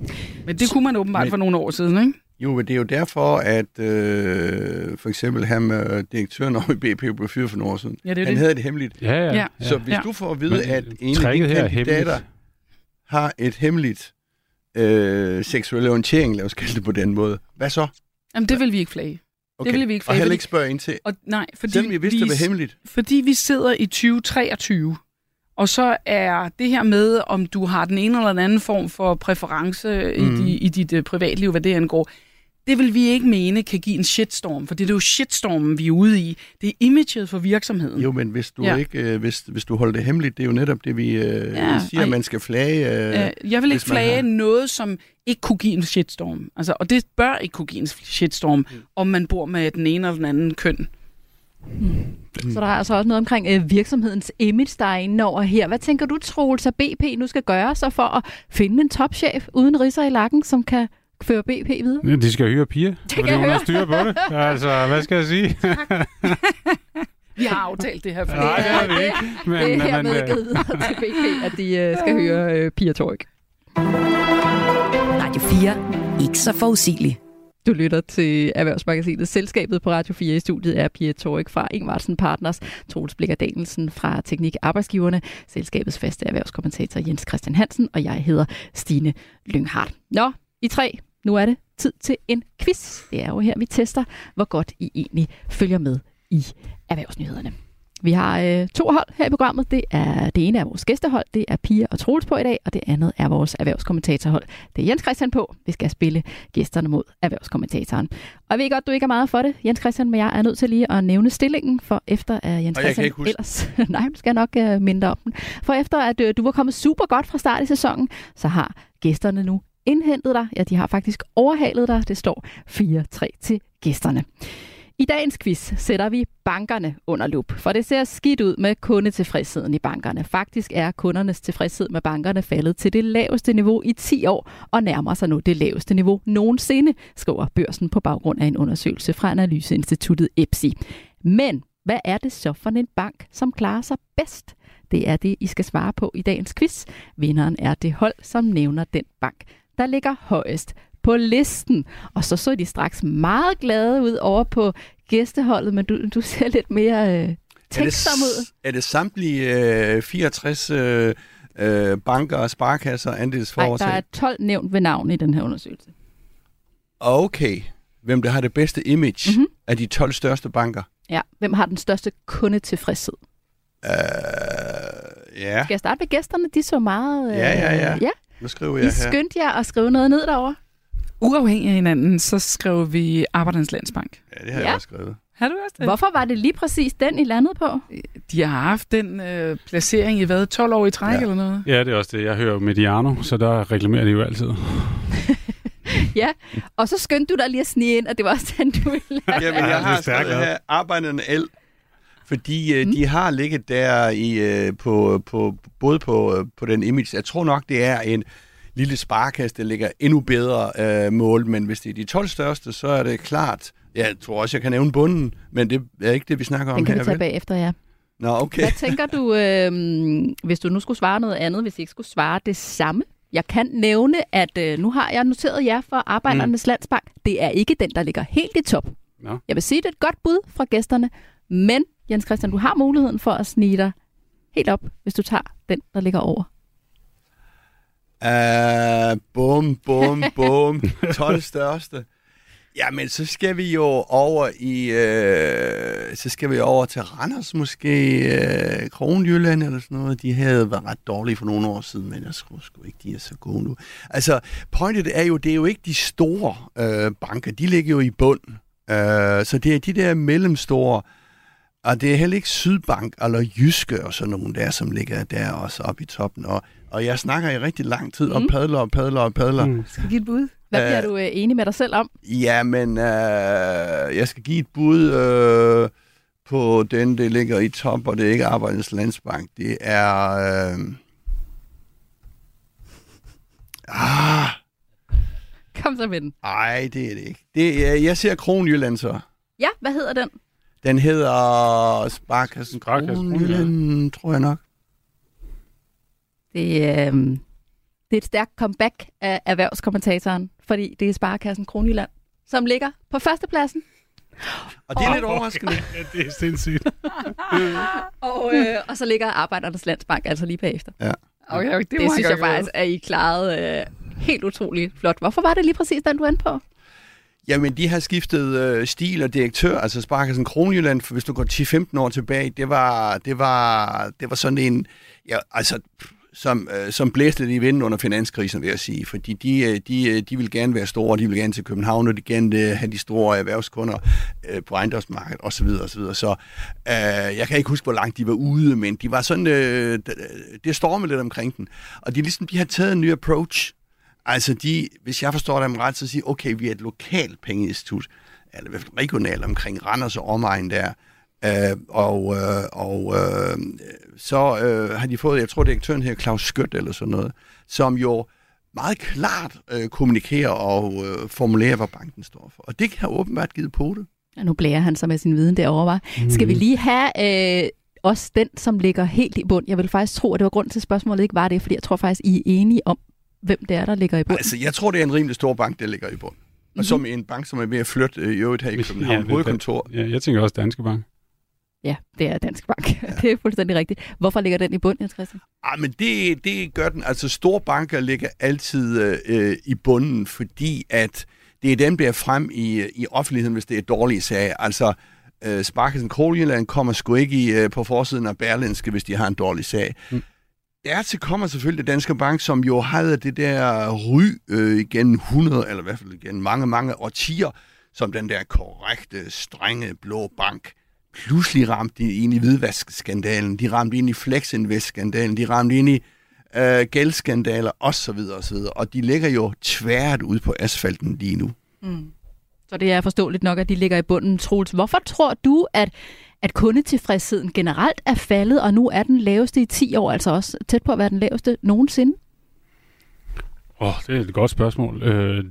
Men det kunne man åbenbart Men- for nogle år siden, ikke? Jo, men det er jo derfor, at øh, for eksempel ham, øh, direktøren over i BP, blev fyret for nogle år siden. Ja, det er Han det. havde det hemmeligt. Ja, ja. Ja. Så hvis Ja. du får at vide, Men, at en af er kandidater har et hemmeligt øh, seksuel orientering, lad os kalde det på den måde, hvad så? Jamen, det vil vi ikke flage. Okay. vil vi ikke Og flage, heller fordi- ikke spørge ind til, Og nej, fordi selvom vi vidste, vi, det var hemmeligt. fordi vi sidder i 2023, og så er det her med, om du har den ene eller den anden form for præference mm. I, di, i dit uh, privatliv, hvad det angår, det vil vi ikke mene kan give en shitstorm, for det er jo shitstormen, vi er ude i. Det er imaget for virksomheden. Jo, men hvis du Ja. ikke, øh, hvis, hvis du holder det hemmeligt, det er jo netop det, vi øh, Ja, siger, at man skal flage. Øh, Øh, jeg vil ikke flage har- noget, som ikke kunne give en shitstorm. Altså, og det bør ikke kunne give en shitstorm, mm. om man bor med den ene eller den anden køn. Så der er altså også noget omkring øh, virksomhedens image, der er inde over her. Hvad tænker du, Troels, at BP nu skal gøre sig for at finde en topchef uden ridser i lakken, som kan føre BP videre? Ja, De skal hyre piger, fordi jeg hun har høre. styr på det. Altså, hvad skal jeg sige? [laughs] [laughs] Vi har aftalt det her for Nej, det har vi ikke. Men, det er men, hermed øh, givet videre til BP, at de øh, skal høre øh, Pia Tork. Radio 4. Ikke så forudsigelig. Du lytter til Erhvervsmagasinet. Selskabet på Radio 4 i studiet er Pia Torik fra Ingvartsen Partners, Troels Blikker Danielsen fra Teknik Arbejdsgiverne, selskabets faste erhvervskommentator Jens Christian Hansen, og jeg hedder Stine Lynghardt. Nå, I tre, nu er det tid til en quiz. Det er jo her, vi tester, hvor godt I egentlig følger med i erhvervsnyhederne. Vi har øh, to hold her i programmet. Det er det ene er vores gæstehold, det er Pia og Troels på i dag, og det andet er vores erhvervskommentatorhold. Det er Jens Christian på. Vi skal spille gæsterne mod erhvervskommentatoren. Og jeg ved godt, du ikke er meget for det, Jens Christian, men jeg er nødt til lige at nævne stillingen, for efter at Jens Christian ellers... [laughs] Nej, du skal nok øh, minde dig om den. For efter at øh, du var kommet super godt fra start i sæsonen, så har gæsterne nu indhentet dig. Ja, de har faktisk overhalet dig. Det står 4-3 til gæsterne. I dagens quiz sætter vi bankerne under lup, for det ser skidt ud med kundetilfredsheden i bankerne. Faktisk er kundernes tilfredshed med bankerne faldet til det laveste niveau i 10 år og nærmer sig nu det laveste niveau nogensinde, skriver børsen på baggrund af en undersøgelse fra analyseinstituttet EPSI. Men hvad er det så for en bank, som klarer sig bedst? Det er det, I skal svare på i dagens quiz. Vinderen er det hold, som nævner den bank, der ligger højest på listen. Og så så de straks meget glade ud over på gæsteholdet, men du, du ser lidt mere øh, tænksom ud. er det samtlige øh, 64 øh, øh, banker, sparkasser, Nej, der andelsforetag? er 12 nævnt ved navn i den her undersøgelse. Okay. Hvem der har det bedste image Mhm. mm-hmm. af de 12 største banker? Ja, hvem har den største kundetilfredshed? Øh, ja, Skal jeg starte med gæsterne? De så meget... Øh, Ja, ja, ja. ja. Nu skriver I jeg her. skyndte jer at skrive noget ned derovre. Uafhængig af hinanden, så skrev vi Arbejdernes Landsbank. Ja, det har Ja. jeg også skrevet. Har du også det? Hvorfor var det lige præcis den, I landede på? De har haft den øh, placering i hvad? 12 år i træk Ja. eller noget? Ja, det er også det. Jeg hører jo Mediano, så der reklamerer de jo altid. [laughs] Ja, og så skyndte du dig lige at snige ind, og det var også den, du ville have. Jamen, Ja, jeg har stærkt skrevet her, arbejderne el, fordi mm. de har ligget der i, øh, på, på, både på, øh, på den image. Jeg tror nok, det er en lille sparekasse, der ligger endnu bedre øh, mål, men hvis det er de 12 største, så er det klart. Jeg tror også, jeg kan nævne bunden, men det er ikke det, vi snakker om Den kan her, vi tage vel? bagefter, ja. Nå, okay. Hvad tænker du, øh, hvis du nu skulle svare noget andet, hvis I ikke skulle svare det samme? Jeg kan nævne, at øh, nu har jeg noteret jer for Arbejdernes mm. Landsbank. Det er ikke den, der ligger helt i top. Nå. Jeg vil sige, det er et godt bud fra gæsterne, men Jens Christian, du har muligheden for at snige dig helt op, hvis du tager den, der ligger over. Uh, bum, bum, bum. [laughs] 12 største. Jamen, så skal vi jo over i, øh, så skal vi over til Randers måske, øh, Kronjylland eller sådan noget. De havde været ret dårlige for nogle år siden, men jeg tror sgu ikke, de er så gode nu. Altså, pointet er jo, det er jo ikke de store øh, banker, de ligger jo i bund. Øh, så det er de der mellemstore, og det er heller ikke Sydbank eller Jyske og sådan nogle der, som ligger der også oppe i toppen. Og, og jeg snakker i rigtig lang tid om Mm. padler og padler og padler. Mm. Skal give et bud? Hvad Øh, bliver du øh, enig med dig selv om? Ja, men øh, jeg skal give et bud øh, på den, det ligger i top, og det er ikke Arbejdernes Landsbank. Det er... Øh, ah, Kom så med den. ej, det er det ikke. Det er, jeg ser Kronjylland så. Ja, hvad hedder den? Den hedder Sparkassen Sparkassen Kronjylland, tror jeg nok. Det, øh, det er et stærkt comeback af erhvervskommentatoren, fordi det er Sparekassen Kronjylland, som ligger på førstepladsen. Og det er lidt overraskende. Ja, det er sindssygt. [laughs] Og, øh, og så ligger Arbejdernes Landsbank altså lige bagefter. Okay, okay, det, Det, synes jeg faktisk, at I klarede øh, helt utroligt flot. Hvorfor var det lige præcis den, du endte på? Jamen, de har skiftet øh, stil og direktør, altså Sparkassen Kronjylland, for hvis du går 10-15 år tilbage, det var, det var, det var sådan en, ja, altså, som, øh, som blæste lidt i vinden under finanskrisen, vil jeg sige, fordi de, øh, de, øh, de vil gerne være store, de vil gerne til København, og de gerne øh, have de store erhvervskunder øh, på ejendomsmarkedet, osv. osv. Så øh, jeg kan ikke huske, hvor langt de var ude, men de var sådan, øh, det, stormede lidt omkring den. Og de, ligesom, de har taget en ny approach, Altså, de, hvis jeg forstår dem ret, så siger okay, vi er et lokalt pengeinstitut, eller i hvert fald regionalt omkring Randers og omegn der, øh, og, øh, og øh, så øh, har de fået, jeg tror direktøren her, Claus Skødt eller sådan noget, som jo meget klart øh, kommunikerer og øh, formulerer, hvad banken står for. Og det har åbenbart givet på det. Ja, nu blærer han sig med sin viden derovre, var. Skal vi lige have øh, også den, som ligger helt i bund? Jeg vil faktisk tro, at det var grund til, spørgsmålet ikke var det, fordi jeg tror faktisk, I er enige om, hvem det er, der ligger i bund. Altså, jeg tror, det er en rimelig stor bank, der ligger i bund. Og som en bank, som er ved at flytte øh, i øvrigt her i København, Ja, hovedkontor. Ja, jeg tænker også Danske Bank. Ja, det er Dansk Bank. Ja. [laughs] det er fuldstændig rigtigt. Hvorfor ligger den i bund, Jens Christian? Ah, men det, det gør den. Altså, store banker ligger altid øh, i bunden, fordi at det er dem, der er frem i, i offentligheden, hvis det er dårlige sager. Altså, øh, Sparkassen Kronjylland kommer sgu ikke i, øh, på forsiden af Berlinske, hvis de har en dårlig sag. Mm. Dertil kommer selvfølgelig Danske Bank, som jo havde det der ry øh, igen 100, eller i hvert fald igen mange, mange årtier, som den der korrekte, strenge blå bank. Pludselig ramte de ind i hvidvaskskandalen, de ramte ind i Flexinvest-skandalen, de ramte ind i øh, gældskandaler osv. osv. Og de ligger jo tvært ud på asfalten lige nu. Mm. Så det er forståeligt nok, at de ligger i bunden, Troels. Hvorfor tror du, at, at kundetilfredsheden generelt er faldet, og nu er den laveste i 10 år, altså også tæt på at være den laveste nogensinde? Åh, oh, det er et godt spørgsmål. Øh,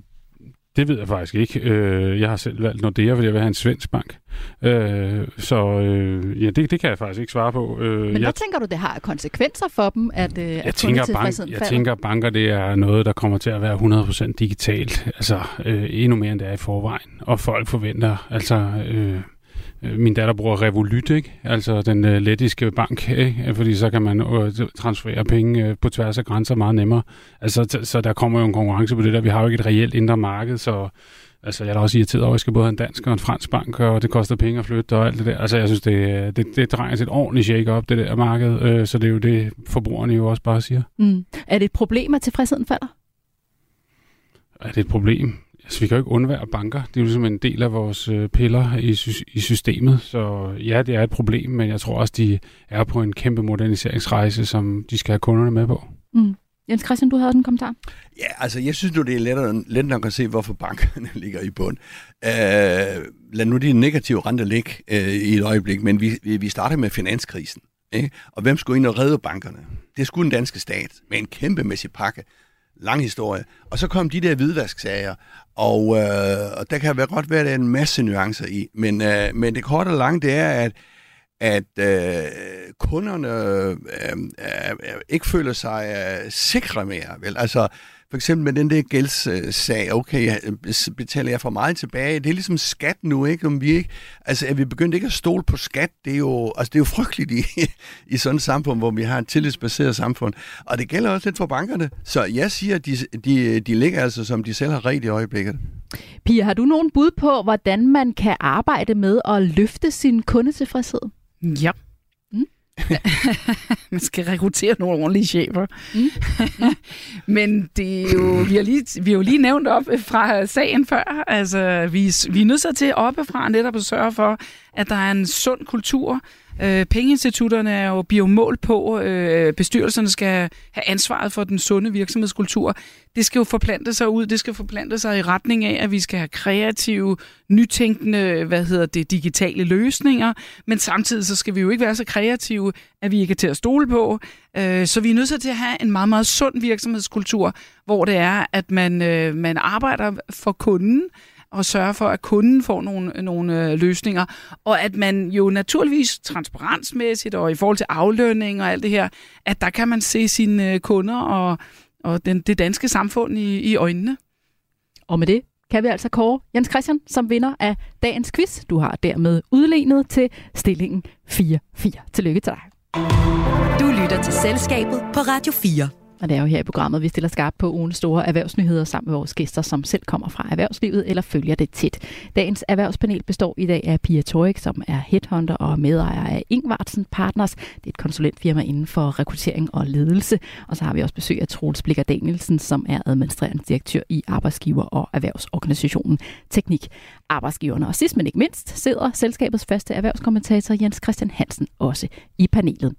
det ved jeg faktisk ikke. Øh, jeg har selv valgt Nordea, fordi jeg vil have en svensk bank. Øh, så øh, ja, det, det kan jeg faktisk ikke svare på. Øh, Men hvad jeg, tænker du, det har konsekvenser for dem, at, øh, jeg at tænker, bank, Jeg tænker, at banker det er noget, der kommer til at være 100% digitalt. Altså øh, endnu mere, end det er i forvejen. Og folk forventer, altså... Øh, Øh, min datter bruger Revolut, ikke? altså den uh, lettiske bank, ikke? fordi så kan man uh, transferere penge uh, på tværs af grænser meget nemmere. Altså, t- så der kommer jo en konkurrence på det der. Vi har jo ikke et reelt indre marked, så altså, jeg er da også irriteret over, at jeg skal både have en dansk og en fransk bank, og det koster penge at flytte og alt det der. Altså, jeg synes, det, det, det drejer sig et ordentligt shake op det der marked, uh, så det er jo det, forbrugerne jo også bare siger. Mm. Er det et problem, at tilfredsheden falder? Er det et problem? Altså, vi kan jo ikke undvære banker. Det er jo ligesom en del af vores øh, piller i, sy- i systemet. Så ja, det er et problem, men jeg tror også, de er på en kæmpe moderniseringsrejse, som de skal have kunderne med på. Mm. Jens Christian, du havde en kommentar. Ja, altså jeg synes nu, det er lettere, let nok at se, hvorfor bankerne [laughs] ligger i bund. Uh, lad nu de negative renter ligge uh, i et øjeblik, men vi, vi, vi starter med finanskrisen. Ikke? Og hvem skulle ind og redde bankerne? Det skulle den danske stat med en kæmpemæssig pakke lang historie. Og så kom de der hvidvasksager, og, øh, og der kan være godt være, at der er en masse nuancer i. Men, øh, men det korte og lange, det er, at at øh, kunderne øh, øh, øh ikke føler sig øh, sikre mere. Vel? Altså, for eksempel med den der gældssag, okay, betaler jeg for meget tilbage? Det er ligesom skat nu, ikke? Om vi ikke altså, er vi begyndt ikke at stole på skat? Det er jo, altså, det er jo frygteligt i, i sådan et samfund, hvor vi har et tillidsbaseret samfund. Og det gælder også lidt for bankerne. Så jeg siger, at de, de, de ligger altså, som de selv har ret i øjeblikket. Pia, har du nogen bud på, hvordan man kan arbejde med at løfte sin kundetilfredshed? Ja. [laughs] Man skal rekruttere nogle ordentlige chefer. Mm. [laughs] Mm. Men det er jo, vi, har lige, vi har jo lige nævnt op fra sagen før. Altså, vi, vi er nødt til oppefra netop at sørge for, at der er en sund kultur, Øh, pengeinstitutterne er jo, biomål på, øh, bestyrelserne skal have ansvaret for den sunde virksomhedskultur. Det skal jo forplante sig ud, det skal forplante sig i retning af, at vi skal have kreative, nytænkende, hvad hedder det, digitale løsninger, men samtidig så skal vi jo ikke være så kreative, at vi ikke er til at stole på. Øh, så vi er nødt til at have en meget, meget sund virksomhedskultur, hvor det er, at man, øh, man arbejder for kunden, og sørge for, at kunden får nogle, nogle øh, løsninger, og at man jo naturligvis transparensmæssigt og i forhold til aflønning og alt det her, at der kan man se sine øh, kunder og, og den, det danske samfund i, i øjnene. Og med det kan vi altså kåre Jens Christian som vinder af dagens quiz. Du har dermed udlignet til stillingen 4-4. Tillykke til dig. Du lytter til Selskabet på Radio 4. Og det er jo her i programmet, vi stiller skarpt på ugens store erhvervsnyheder sammen med vores gæster, som selv kommer fra erhvervslivet eller følger det tæt. Dagens erhvervspanel består i dag af Pia Torik, som er headhunter og medejer af Ingvartsen Partners. Det er et konsulentfirma inden for rekruttering og ledelse. Og så har vi også besøg af Troels Blikker Danielsen, som er administrerende direktør i Arbejdsgiver- og Erhvervsorganisationen Teknik Arbejdsgiverne. Og sidst men ikke mindst sidder selskabets faste erhvervskommentator Jens Christian Hansen også i panelet.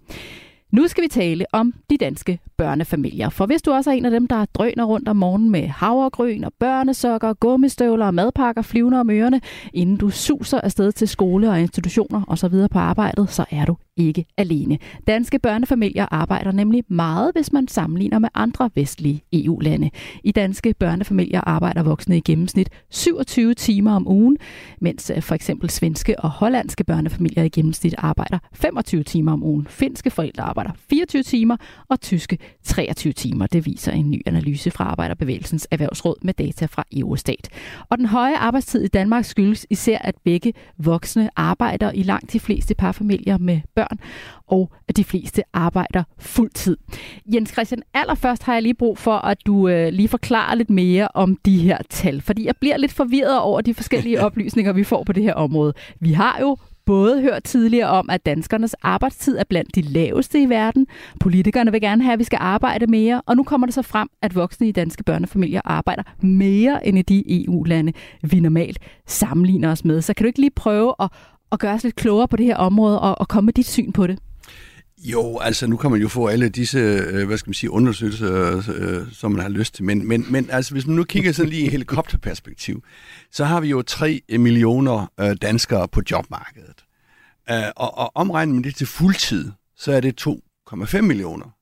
Nu skal vi tale om de danske børnefamilier. For hvis du også er en af dem, der drøner rundt om morgenen med havregryn og børnesokker, gummistøvler og madpakker flyvende om ørerne, inden du suser afsted til skole og institutioner osv. på arbejdet, så er du ikke alene. Danske børnefamilier arbejder nemlig meget, hvis man sammenligner med andre vestlige EU-lande. I danske børnefamilier arbejder voksne i gennemsnit 27 timer om ugen, mens øh, for eksempel svenske og hollandske børnefamilier i gennemsnit arbejder 25 timer om ugen. Finske forældre arbejder 24 timer, og tyske 23 timer. Det viser en ny analyse fra Arbejderbevægelsens Erhvervsråd med data fra Eurostat. Og den høje arbejdstid i Danmark skyldes især, at begge voksne arbejder i langt de fleste parfamilier med børn, og at de fleste arbejder fuldtid. Jens Christian, allerførst har jeg lige brug for, at du øh, lige forklarer lidt mere om de her tal, fordi jeg bliver lidt forvirret over de forskellige [laughs] oplysninger, vi får på det her område. Vi har jo både hørt tidligere om, at danskernes arbejdstid er blandt de laveste i verden. Politikerne vil gerne have, at vi skal arbejde mere. Og nu kommer det så frem, at voksne i danske børnefamilier arbejder mere end i de EU-lande, vi normalt sammenligner os med. Så kan du ikke lige prøve at, at gøre os lidt klogere på det her område og, og komme med dit syn på det? Jo, altså nu kan man jo få alle disse, øh, hvad skal man sige, undersøgelser, øh, som man har lyst til. Men, men, men altså, hvis man nu kigger sådan lige i helikopterperspektiv, så har vi jo 3 millioner øh, danskere på jobmarkedet. Og, og omregner man det til fuldtid, så er det 2,5 millioner.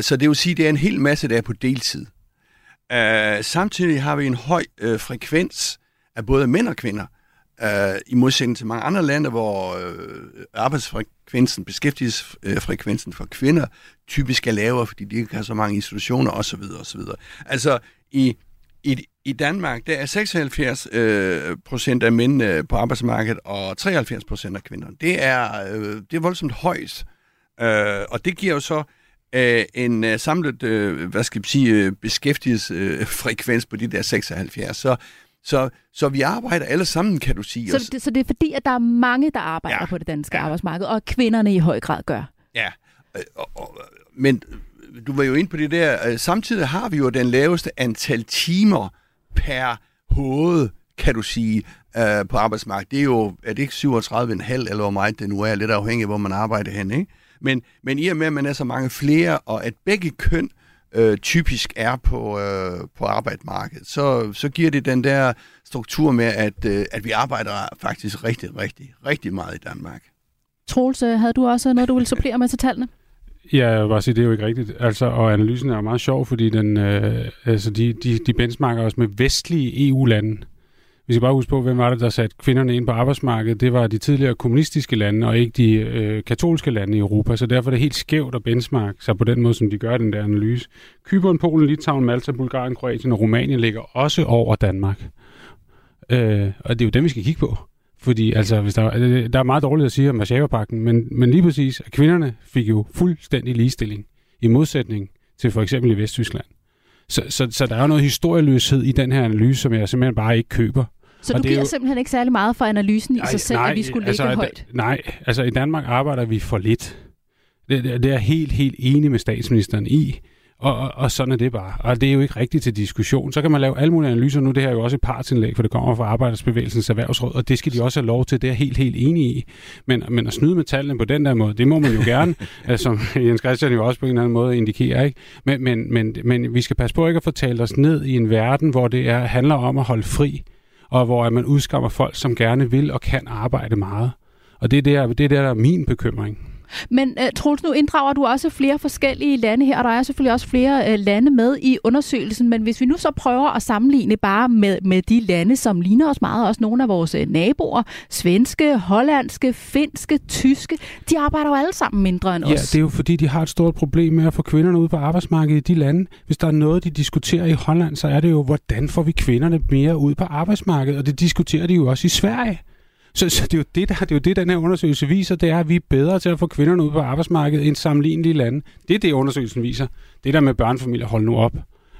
Så det vil sige, at det er en hel masse, der er på deltid. Samtidig har vi en høj frekvens af både mænd og kvinder, Øh, i modsætning til mange andre lande, hvor øh, arbejdsfrekvensen, beskæftigelsesfrekvensen for kvinder typisk er lavere, fordi de ikke har så mange institutioner osv. osv. Altså i, i, i Danmark, der er 76 øh, procent af mænd øh, på arbejdsmarkedet og 73 procent af kvinderne. Det er, øh, det er voldsomt højt. Øh, og det giver jo så øh, en øh, samlet, øh, hvad skal jeg sige, øh, beskæftigelsesfrekvens på de der 76. Så, så, så vi arbejder alle sammen, kan du sige. Så det, så det er fordi, at der er mange, der arbejder ja. på det danske ja. arbejdsmarked, og kvinderne i høj grad gør? Ja, øh, og, og, men du var jo ind på det der. Øh, samtidig har vi jo den laveste antal timer per hoved, kan du sige, øh, på arbejdsmarkedet. Det er jo, er det ikke 37,5 eller hvor meget det nu er, lidt afhængigt af, hvor man arbejder hen, ikke? Men, men i og med, at man er så mange flere, og at begge køn øh, typisk er på, øh, på arbejdsmarkedet, så, så giver det den der struktur med, at, øh, at vi arbejder faktisk rigtig, rigtig, rigtig meget i Danmark. Troels, havde du også noget, du ville supplere med til tallene? [laughs] Ja, jeg vil bare sige, det er jo ikke rigtigt. Altså, og analysen er jo meget sjov, fordi den, øh, altså de, de, de benchmarker os med vestlige EU-lande. Vi skal bare huske på, hvem var det, der satte kvinderne ind på arbejdsmarkedet. Det var de tidligere kommunistiske lande, og ikke de øh, katolske lande i Europa. Så derfor er det helt skævt at benchmarke sig på den måde, som de gør den der analyse. Kypern, Polen, Litauen, Malta, Bulgarien, Kroatien og Rumænien ligger også over Danmark. Øh, og det er jo dem, vi skal kigge på. Fordi altså, hvis der, øh, der er meget dårligt at sige om Warszawa-pakken, men, men lige præcis, at kvinderne fik jo fuldstændig ligestilling, i modsætning til for eksempel i Vesttyskland. Så, så, så der er jo noget historieløshed i den her analyse, som jeg simpelthen bare ikke køber. Så og du giver jo... simpelthen ikke særlig meget for analysen nej, i sig selv, nej, at vi skulle altså, ligge højt? Nej, altså i Danmark arbejder vi for lidt. Det, det, det er jeg helt, helt enig med statsministeren i. Og, og, og sådan er det bare. Og det er jo ikke rigtigt til diskussion. Så kan man lave alle mulige analyser. Nu det her er jo også et partsindlæg, for det kommer fra Arbejdersbevægelsens Erhvervsråd, og det skal de også have lov til. Det er helt, helt enig i. Men, men at snyde med tallene på den der måde, det må man jo gerne, [laughs] som Jens Christian jo også på en eller anden måde indikerer. Ikke? Men, men, men, men vi skal passe på ikke at få talt os ned i en verden, hvor det er, handler om at holde fri, og hvor man udskammer folk, som gerne vil og kan arbejde meget. Og det er der, det er der, der er min bekymring. Men uh, Troels, nu inddrager du også flere forskellige lande her, og der er selvfølgelig også flere uh, lande med i undersøgelsen, men hvis vi nu så prøver at sammenligne bare med, med de lande, som ligner os meget, også nogle af vores uh, naboer, svenske, hollandske, finske, tyske, de arbejder jo alle sammen mindre end os. Ja, det er jo fordi, de har et stort problem med at få kvinderne ud på arbejdsmarkedet i de lande. Hvis der er noget, de diskuterer i Holland, så er det jo, hvordan får vi kvinderne mere ud på arbejdsmarkedet, og det diskuterer de jo også i Sverige. Så, så det, er jo det, der, det er jo det, den her undersøgelse viser, det er, at vi er bedre til at få kvinderne ud på arbejdsmarkedet end sammenlignelige lande. Det er det, undersøgelsen viser. Det der med børnefamilier, hold nu op.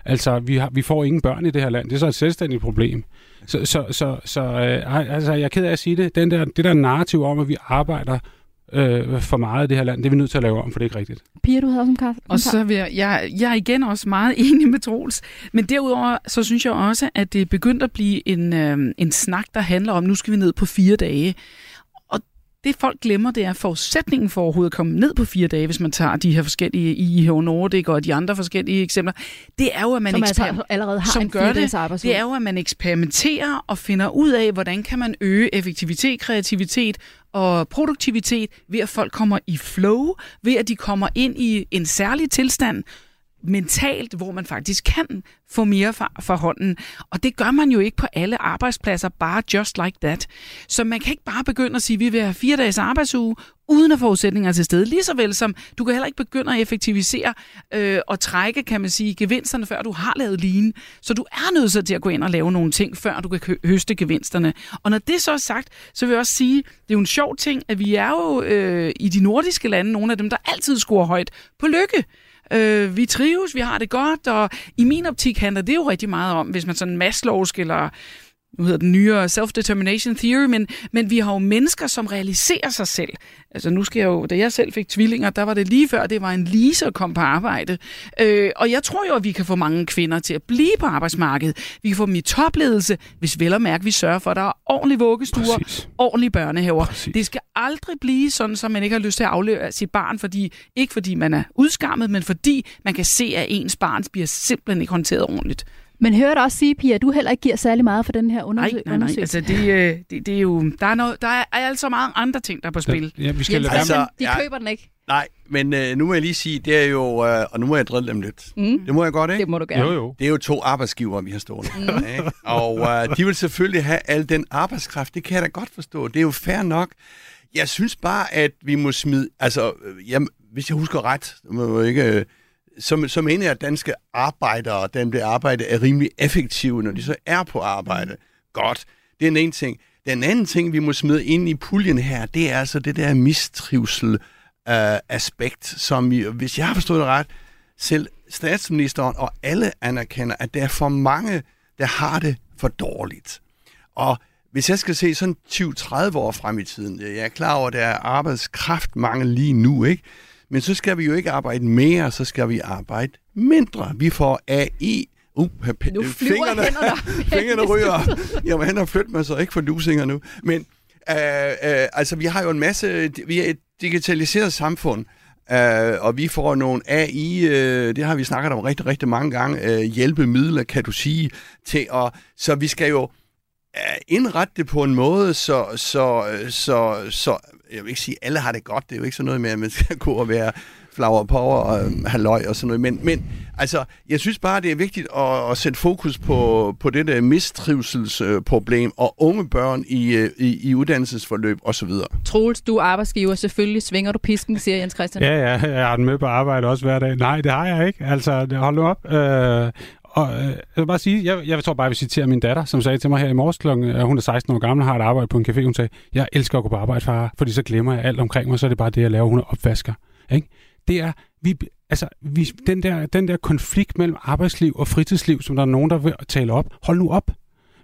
Altså, vi, har, vi får ingen børn i det her land. Det er så et selvstændigt problem. Så, så, så, så øh, altså, jeg er ked af at sige det. Den der, det der narrativ om, at vi arbejder øh, for meget i det her land. Det er vi nødt til at lave om, for det er ikke rigtigt. Pia, du havde som kaffe. Og så vil jeg, jeg, jeg er igen også meget [laughs] enig med Troels. Men derudover, så synes jeg også, at det er begyndt at blive en, øh, en snak, der handler om, nu skal vi ned på fire dage. Det folk glemmer, det er forudsætningen for overhovedet at komme ned på fire dage, hvis man tager de her forskellige i Nordic og de andre forskellige eksempler. Det er jo, at man som altså allerede har som en gør det, det er jo, at man eksperimenterer og finder ud af, hvordan kan man øge effektivitet, kreativitet og produktivitet ved, at folk kommer i flow, ved at de kommer ind i en særlig tilstand, mentalt, hvor man faktisk kan få mere for, for hånden. Og det gør man jo ikke på alle arbejdspladser, bare just like that. Så man kan ikke bare begynde at sige, at vi vil have fire dages arbejdsuge, uden at forudsætninger til stede. Lige så vel som du kan heller ikke begynde at effektivisere øh, og trække, kan man sige, gevinsterne, før du har lavet lean. Så du er nødt til at gå ind og lave nogle ting, før du kan høste gevinsterne. Og når det så er sagt, så vil jeg også sige, det er jo en sjov ting, at vi er jo øh, i de nordiske lande nogle af dem, der altid scorer højt på lykke. Øh, vi trives, vi har det godt, og i min optik handler det jo rigtig meget om, hvis man sådan maslowsk eller nu hedder den nyere self-determination theory, men, men vi har jo mennesker, som realiserer sig selv. Altså nu skal jeg jo, da jeg selv fik tvillinger, der var det lige før, det var en lise at komme på arbejde. Øh, og jeg tror jo, at vi kan få mange kvinder til at blive på arbejdsmarkedet. Vi kan få dem i topledelse, hvis vel og mærke, vi sørger for, at der er ordentlige vuggestuer, Præcis. ordentlige børnehaver. Præcis. Det skal aldrig blive sådan, så man ikke har lyst til at aflevere sit barn, fordi, ikke fordi man er udskammet, men fordi man kan se, at ens barn bliver simpelthen ikke håndteret ordentligt. Men hører dig også sige, Pia, at du heller ikke giver særlig meget for den her Nej, undersøg- nej, nej. undersøgelse? Altså, det, øh, det, det er jo, der er, noget, der er altså mange andre ting, der er på spil. Ja, vi skal Jens Altså, Christian, de ja. køber den ikke. Nej, men øh, nu må jeg lige sige, det er jo, øh, og nu må jeg drille dem lidt. Mm. Det må jeg godt, ikke? Det må du gerne. Jo, jo. Det er jo to arbejdsgivere, vi har stående. Mm. [laughs] Ikke? Og øh, de vil selvfølgelig have al den arbejdskraft. Det kan jeg da godt forstå. Det er jo fair nok. Jeg synes bare, at vi må smide... Altså, øh, jeg, hvis jeg husker ret, må jeg ikke, øh, så, så mener jeg, at danske arbejdere, dem der arbejder, er rimelig effektive, når de så er på arbejde. Godt. Det er den ene ting. Den anden ting, vi må smide ind i puljen her, det er altså det der mistrivsel øh, aspekt, som vi, hvis jeg har forstået det ret, selv statsministeren og alle anerkender, at der er for mange, der har det for dårligt. Og hvis jeg skal se sådan 20-30 år frem i tiden, jeg er klar over, at der er arbejdskraftmangel lige nu, ikke? Men så skal vi jo ikke arbejde mere, så skal vi arbejde mindre. Vi får AI. Uh, Nu fingrene, hænderne. [laughs] fingrene ryger. [laughs] Jeg må hen og flytte mig, så ikke for lusinger nu. Men øh, øh, altså, vi har jo en masse... Vi er et digitaliseret samfund. Uh, og vi får nogle AI, uh, det har vi snakket om rigtig, rigtig mange gange, uh, hjælpemidler, kan du sige, til at, så vi skal jo uh, indrette det på en måde, så, så, så, så, jeg vil ikke sige, at alle har det godt, det er jo ikke sådan noget med, at man skal gå og være flower power og um, halløj og sådan noget, men, men altså, jeg synes bare, det er vigtigt at, at sætte fokus på, på det der mistrivselsproblem og unge børn i, øh, i, i uddannelsesforløb osv. Troels, du er arbejdsgiver. Selvfølgelig svinger du pisken, siger Jens Christian. Ja, ja, jeg har den med på arbejde også hver dag. Nej, det har jeg ikke. Altså, hold nu op. Øh, og øh, jeg vil bare sige, jeg, jeg tror bare, jeg vil citere min datter, som sagde til mig her i morges, klokken, at hun er 16 år gammel og har et arbejde på en café. Hun sagde, jeg elsker at gå på arbejde, far, fordi så glemmer jeg alt omkring mig, så er det bare det, jeg laver. Hun er opvasker. Ikke? Det er, vi, altså, vi, den, der, den der konflikt mellem arbejdsliv og fritidsliv, som der er nogen, der vil tale op, hold nu op.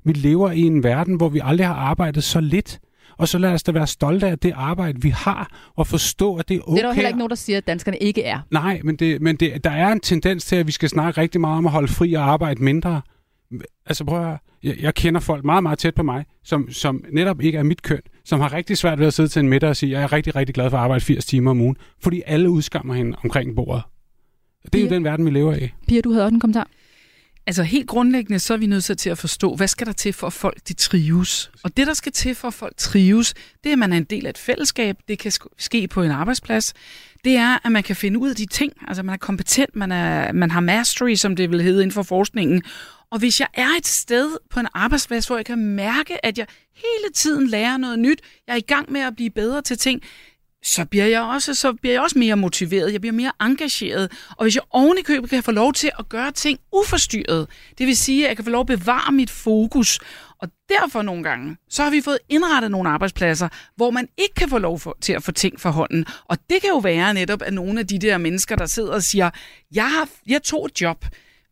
Vi lever i en verden, hvor vi aldrig har arbejdet så lidt. Og så lad os da være stolte af det arbejde, vi har, og forstå, at det er okay. Det er der jo heller ikke nogen, der siger, at danskerne ikke er. Nej, men, det, men det, der er en tendens til, at vi skal snakke rigtig meget om at holde fri og arbejde mindre. Altså prøv at høre. jeg, jeg kender folk meget, meget tæt på mig, som, som netop ikke er mit køn, som har rigtig svært ved at sidde til en middag og sige, jeg er rigtig, rigtig glad for at arbejde 80 timer om ugen, fordi alle udskammer hende omkring bordet. Det er jo Ja. den verden, vi lever i. Pia, du havde også en kommentar. Altså helt grundlæggende, så er vi nødt til at forstå, hvad skal der til for, at folk de trives? Og det, der skal til for, at folk trives, det er, at man er en del af et fællesskab. Det kan ske på en arbejdsplads. Det er, at man kan finde ud af de ting. Altså man er kompetent, man, er, man har mastery, som det vil hedde inden for forskningen. Og hvis jeg er et sted på en arbejdsplads, hvor jeg kan mærke, at jeg hele tiden lærer noget nyt, jeg er i gang med at blive bedre til ting, så bliver jeg også, så bliver jeg også mere motiveret, jeg bliver mere engageret. Og hvis jeg oven i købet kan få lov til at gøre ting uforstyrret, det vil sige, at jeg kan få lov at bevare mit fokus. Og derfor nogle gange, så har vi fået indrettet nogle arbejdspladser, hvor man ikke kan få lov for, til at få ting for hånden. Og det kan jo være netop, at nogle af de der mennesker, der sidder og siger, jeg, har, jeg tog et job,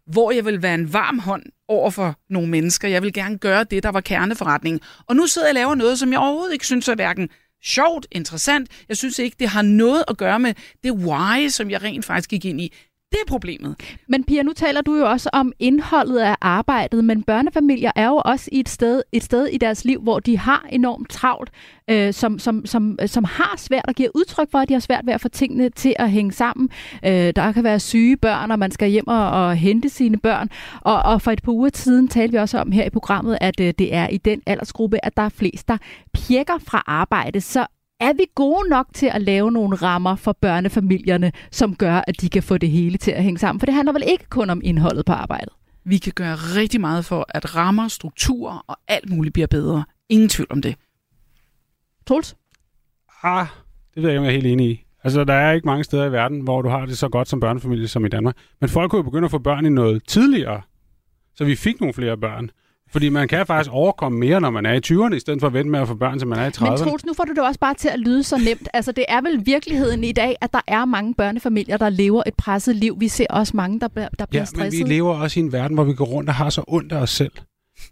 hvor jeg vil være en varm hånd over for nogle mennesker. Jeg vil gerne gøre det, der var kerneforretning. Og nu sidder jeg og laver noget, som jeg overhovedet ikke synes er hverken sjovt, interessant. Jeg synes ikke, det har noget at gøre med det why, som jeg rent faktisk gik ind i. Det er problemet. Men Pia, nu taler du jo også om indholdet af arbejdet, men børnefamilier er jo også i et sted, et sted i deres liv, hvor de har enormt travlt, øh, som, som, som, øh, som har svært at give udtryk for, at de har svært ved at få tingene til at hænge sammen. Øh, der kan være syge børn, og man skal hjem og, og hente sine børn. Og, og for et par uger siden talte vi også om her i programmet, at øh, det er i den aldersgruppe, at der er flest, der pjekker fra arbejde. Så er vi gode nok til at lave nogle rammer for børnefamilierne, som gør, at de kan få det hele til at hænge sammen? For det handler vel ikke kun om indholdet på arbejdet? Vi kan gøre rigtig meget for, at rammer, strukturer og alt muligt bliver bedre. Ingen tvivl om det. Troels? Ah, det ved jeg ikke, om jeg er helt enig i. Altså, der er ikke mange steder i verden, hvor du har det så godt som børnefamilie som i Danmark. Men folk kunne jo begynde at få børn i noget tidligere, så vi fik nogle flere børn. Fordi man kan faktisk overkomme mere, når man er i 20'erne, i stedet for at vente med at få børn, til man er i 30'erne. Men Troels, nu får du det også bare til at lyde så nemt. Altså, det er vel virkeligheden i dag, at der er mange børnefamilier, der lever et presset liv. Vi ser også mange, der, der bliver Ja, men vi stresset. lever også i en verden, hvor vi går rundt og har så ondt af os selv.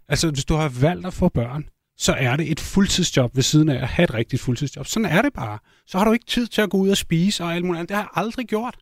Altså, hvis du har valgt at få børn, så er det et fuldtidsjob ved siden af at have et rigtigt fuldtidsjob. Sådan er det bare. Så har du ikke tid til at gå ud og spise og alt muligt andet. Det har jeg aldrig gjort.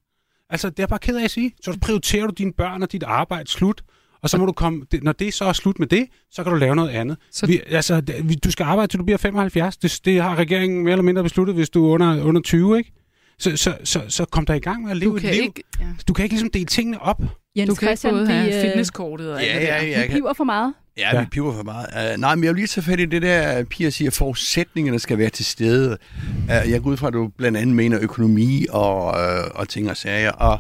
Altså, det er jeg bare ked af at sige. Så prioriterer du dine børn og dit arbejde slut, og så må du komme, det, når det så er slut med det, så kan du lave noget andet. Så- Vi, altså, du skal arbejde til du bliver 75. Det, det har regeringen mere eller mindre besluttet, hvis du er under, under 20, ikke? Så, så, så, så kom der i gang med at leve Du et kan, liv. ikke, ja. Du kan ikke ligesom dele tingene op. Jens du kan ikke Christian, både have øh, fitnesskortet og alt Ja, det der. ja, ja. vi piver for meget. Ja, Ja. vi piver for meget. Uh, nej, men jeg vil lige tage fat i det der, Pia siger, forudsætningerne skal være til stede. Uh, jeg går ud fra, at du blandt andet mener økonomi og, uh, og ting og sager. Og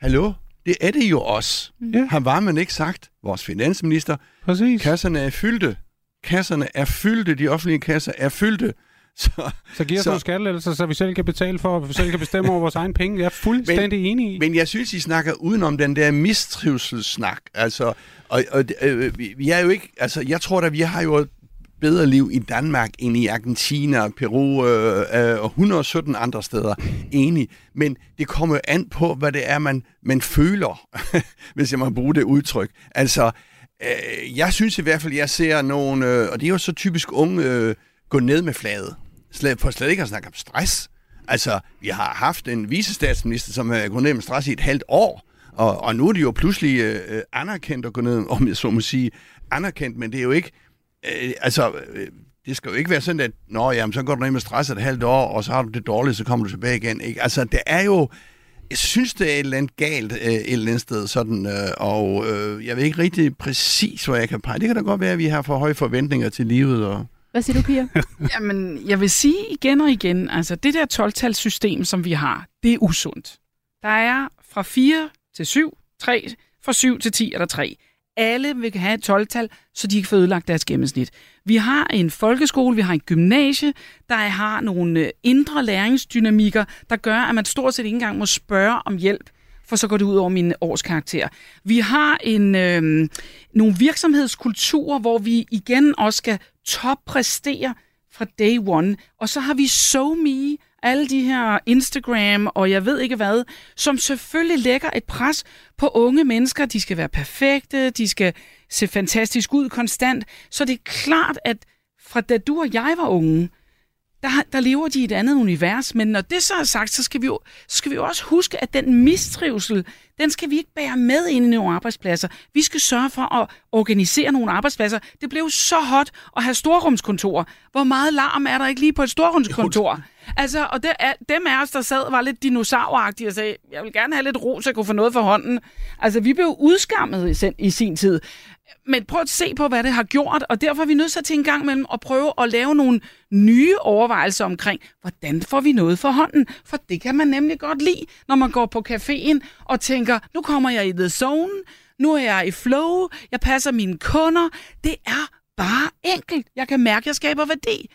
hallo, det er det jo også. Ja. Har var man ikke sagt, vores finansminister, Præcis. kasserne er fyldte. Kasserne er fyldte, de offentlige kasser er fyldte. [laughs] Så, Så giver os Så- nogle skattelettelser, så vi selv kan betale for, vi selv kan bestemme over vores egen penge. Jeg er fuldstændig enig i. Men jeg synes, I snakker udenom den der mistrivselssnak. Altså, og, og, øh, vi, vi er jo ikke... Altså, jeg tror da, vi har jo bedre liv i Danmark end i Argentina, Peru øh, øh, og 117 andre steder. Enig. Men det kommer jo an på, hvad det er, man, man føler, [laughs] hvis jeg må bruge det udtryk. Altså, øh, jeg synes i hvert fald, jeg ser nogle... Øh, og det er jo så typisk unge... Øh, gå ned med flaget. Slet, for slet ikke at snakke om stress. Altså, vi har haft en visestatsminister, som har gået ned med stress i et halvt år, og, og nu er det jo pludselig øh, øh, anerkendt at gå ned, om jeg så må sige, anerkendt, men det er jo ikke, øh, altså, øh, det skal jo ikke være sådan, at, nå, jamen, så går du ned med stress et halvt år, og så har du det dårligt, så kommer du tilbage igen, ikke? Altså, det er jo, jeg synes, det er et eller andet galt øh, et eller andet sted, sådan, øh, og øh, jeg ved ikke rigtig præcis, hvor jeg kan pege. Det kan da godt være, at vi har for høje forventninger til livet, og Hvad siger du, Pia? [laughs] Jamen, jeg vil sige igen og igen, altså det der 12-talssystem, som vi har, det er usundt. Der er fra 4 til 7, 3, fra 7 til 10 er der 3. Alle vil have et 12-tal, så de ikke får ødelagt deres gennemsnit. Vi har en folkeskole, vi har en gymnasie, der har nogle øh, indre læringsdynamikker, der gør, at man stort set ikke engang må spørge om hjælp, for så går det ud over min årskarakter. Vi har en, øh, nogle virksomhedskulturer, hvor vi igen også skal toppræstere fra day one. Og så har vi SoMe, alle de her Instagram og jeg ved ikke hvad, som selvfølgelig lægger et pres på unge mennesker. De skal være perfekte, de skal se fantastisk ud konstant. Så det er klart, at fra da du og jeg var unge, der, der lever de i et andet univers. Men når det så er sagt, så skal vi jo, så skal vi jo også huske, at den mistrivsel, den skal vi ikke bære med ind i nogle arbejdspladser. Vi skal sørge for at organisere nogle arbejdspladser. Det blev så hot at have storrumskontor. Hvor meget larm er der ikke lige på et storrumskontor? Altså, og det dem af os, der sad, var lidt dinosauragtige og sagde, jeg vil gerne have lidt ro, så jeg kunne få noget for hånden. Altså, vi blev udskammet i, sin- i sin tid. Men prøv at se på, hvad det har gjort, og derfor er vi nødt til en gang imellem at prøve at lave nogle nye overvejelser omkring, hvordan får vi noget for hånden? For det kan man nemlig godt lide, når man går på caféen og tænker, nu kommer jeg i the zone, nu er jeg i flow, jeg passer mine kunder. Det er bare enkelt. Jeg kan mærke, at jeg skaber værdi.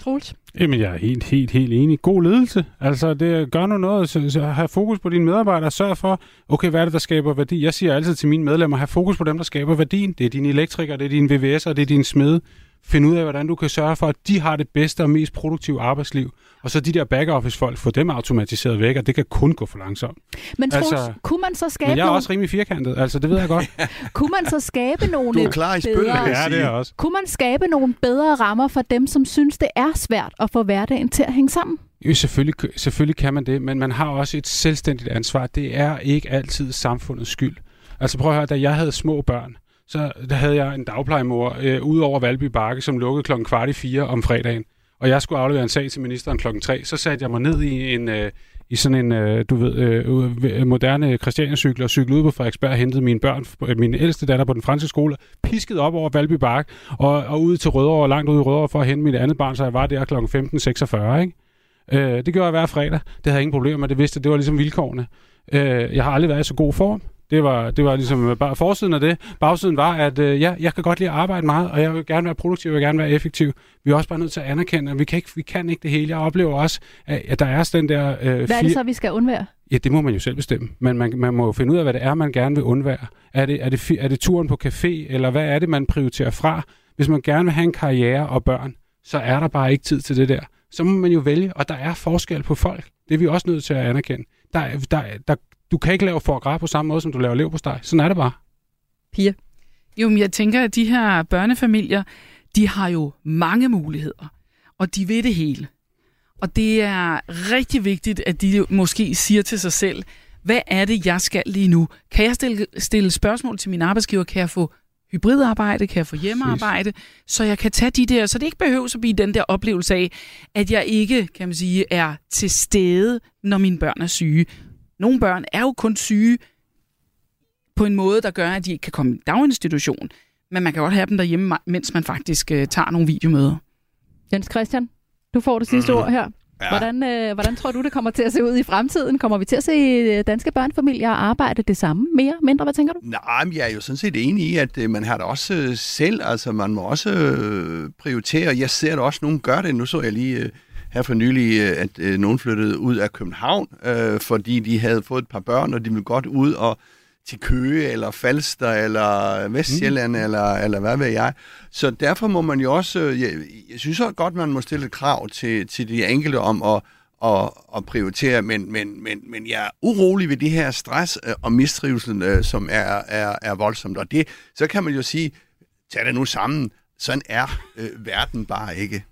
Troels? Jamen, jeg er helt, helt, helt enig. God ledelse. Altså, det gør nu noget. Så, så have fokus på dine medarbejdere. Sørg for, okay, hvad er det, der skaber værdi? Jeg siger altid til mine medlemmer, have fokus på dem, der skaber værdien. Det er dine elektrikere, det er dine VVS'er, det er dine smede. Find ud af, hvordan du kan sørge for, at de har det bedste og mest produktive arbejdsliv. Og så de der back-office-folk, få dem automatiseret væk, og det kan kun gå for langsomt. Men Troels, Altså, kunne man så skabe Men jeg er nogle, også rimelig firkantet, altså det ved jeg godt. [laughs] kunne man så skabe nogle du er klar i spyttet, bedre- ja, det er også. Kunne man skabe nogle bedre rammer for dem, som synes, det er svært at få hverdagen til at hænge sammen? Jo, selvfølgelig, selvfølgelig kan man det, men man har også et selvstændigt ansvar. Det er ikke altid samfundets skyld. Altså prøv at høre, da jeg havde små børn, så der havde jeg en dagplejemor øh, ude over Valby Bakke, som lukkede klokken kvart i fire om fredagen. Og jeg skulle aflevere en sag til ministeren klokken tre. Så satte jeg mig ned i en... Øh, i sådan en, øh, du ved, øh, øh moderne Christiania-cykel og cyklede ud på Frederiksberg og hentede mine børn, øh, min ældste datter på den franske skole, pisket op over Valby Bakke og, og ud til Rødovre, langt ud i Rødovre for at hente mit andet barn, så jeg var der kl. 15.46, ikke? Øh, det gjorde jeg hver fredag. Det havde jeg ingen problemer med. Det vidste, det var ligesom vilkårene. Øh, jeg har aldrig været i så god form. Det var, det var ligesom bare forsiden af det. Bagsiden var, at øh, ja, jeg kan godt lide at arbejde meget, og jeg vil gerne være produktiv, jeg vil gerne være effektiv. Vi er også bare nødt til at anerkende, at vi kan ikke, vi kan ikke det hele. Jeg oplever også, at, at der er sådan den der... Øh, Hvad er det så, vi skal undvære? Ja, det må man jo selv bestemme. Men man, man må jo finde ud af, hvad det er, man gerne vil undvære. Er det, er, det, er det turen på café, eller hvad er det, man prioriterer fra? Hvis man gerne vil have en karriere og børn, så er der bare ikke tid til det der. Så må man jo vælge, og der er forskel på folk. Det er vi også nødt til at anerkende. Der, er- der, der, du kan ikke lave foie gras på samme måde, som du laver lev på steg. Sådan er det bare. Pia? Jo, men jeg tænker, at de her børnefamilier, de har jo mange muligheder, og de ved det hele. Og det er rigtig vigtigt, at de måske siger til sig selv, hvad er det, jeg skal lige nu? Kan jeg stille, stille spørgsmål til min arbejdsgiver? Kan jeg få hybridarbejde? Kan jeg få hjemmearbejde? Så jeg kan tage de der, så det ikke behøver at blive den der oplevelse af, at jeg ikke, kan man sige, er til stede, når mine børn er syge. Nogle børn er jo kun syge på en måde, der gør, at de ikke kan komme i daginstitution. Men man kan godt have dem derhjemme, mens man faktisk uh, tager nogle videomøder. Jens Christian, du får det sidste mm. ord her. Ja. Hvordan, øh, hvordan tror du, det kommer til at se ud i fremtiden? Kommer vi til at se øh, danske børnefamilier arbejde det samme? Mere, mindre? Hvad tænker du? Nej, men jeg er jo sådan set enig i, at øh, man har det også øh, selv. Altså, man må også øh, prioritere. Jeg ser det også, nogen gør det. Nu så jeg lige... Øh, her for nylig, øh, at øh, nogen flyttede ud af København, øh, fordi de havde fået et par børn, og de ville godt ud og til Køge, eller Falster, eller Vestjylland, mm. eller, eller hvad ved jeg. Så derfor må man jo også, øh, jeg, jeg synes også godt, man må stille et krav til, til de enkelte om at, at, at prioritere, men, men, men, men jeg er urolig ved det her stress øh, og mistrivsel, som er, er, er voldsomt. Og det, så kan man jo sige, tag det nu sammen, sådan er øh, verden bare ikke.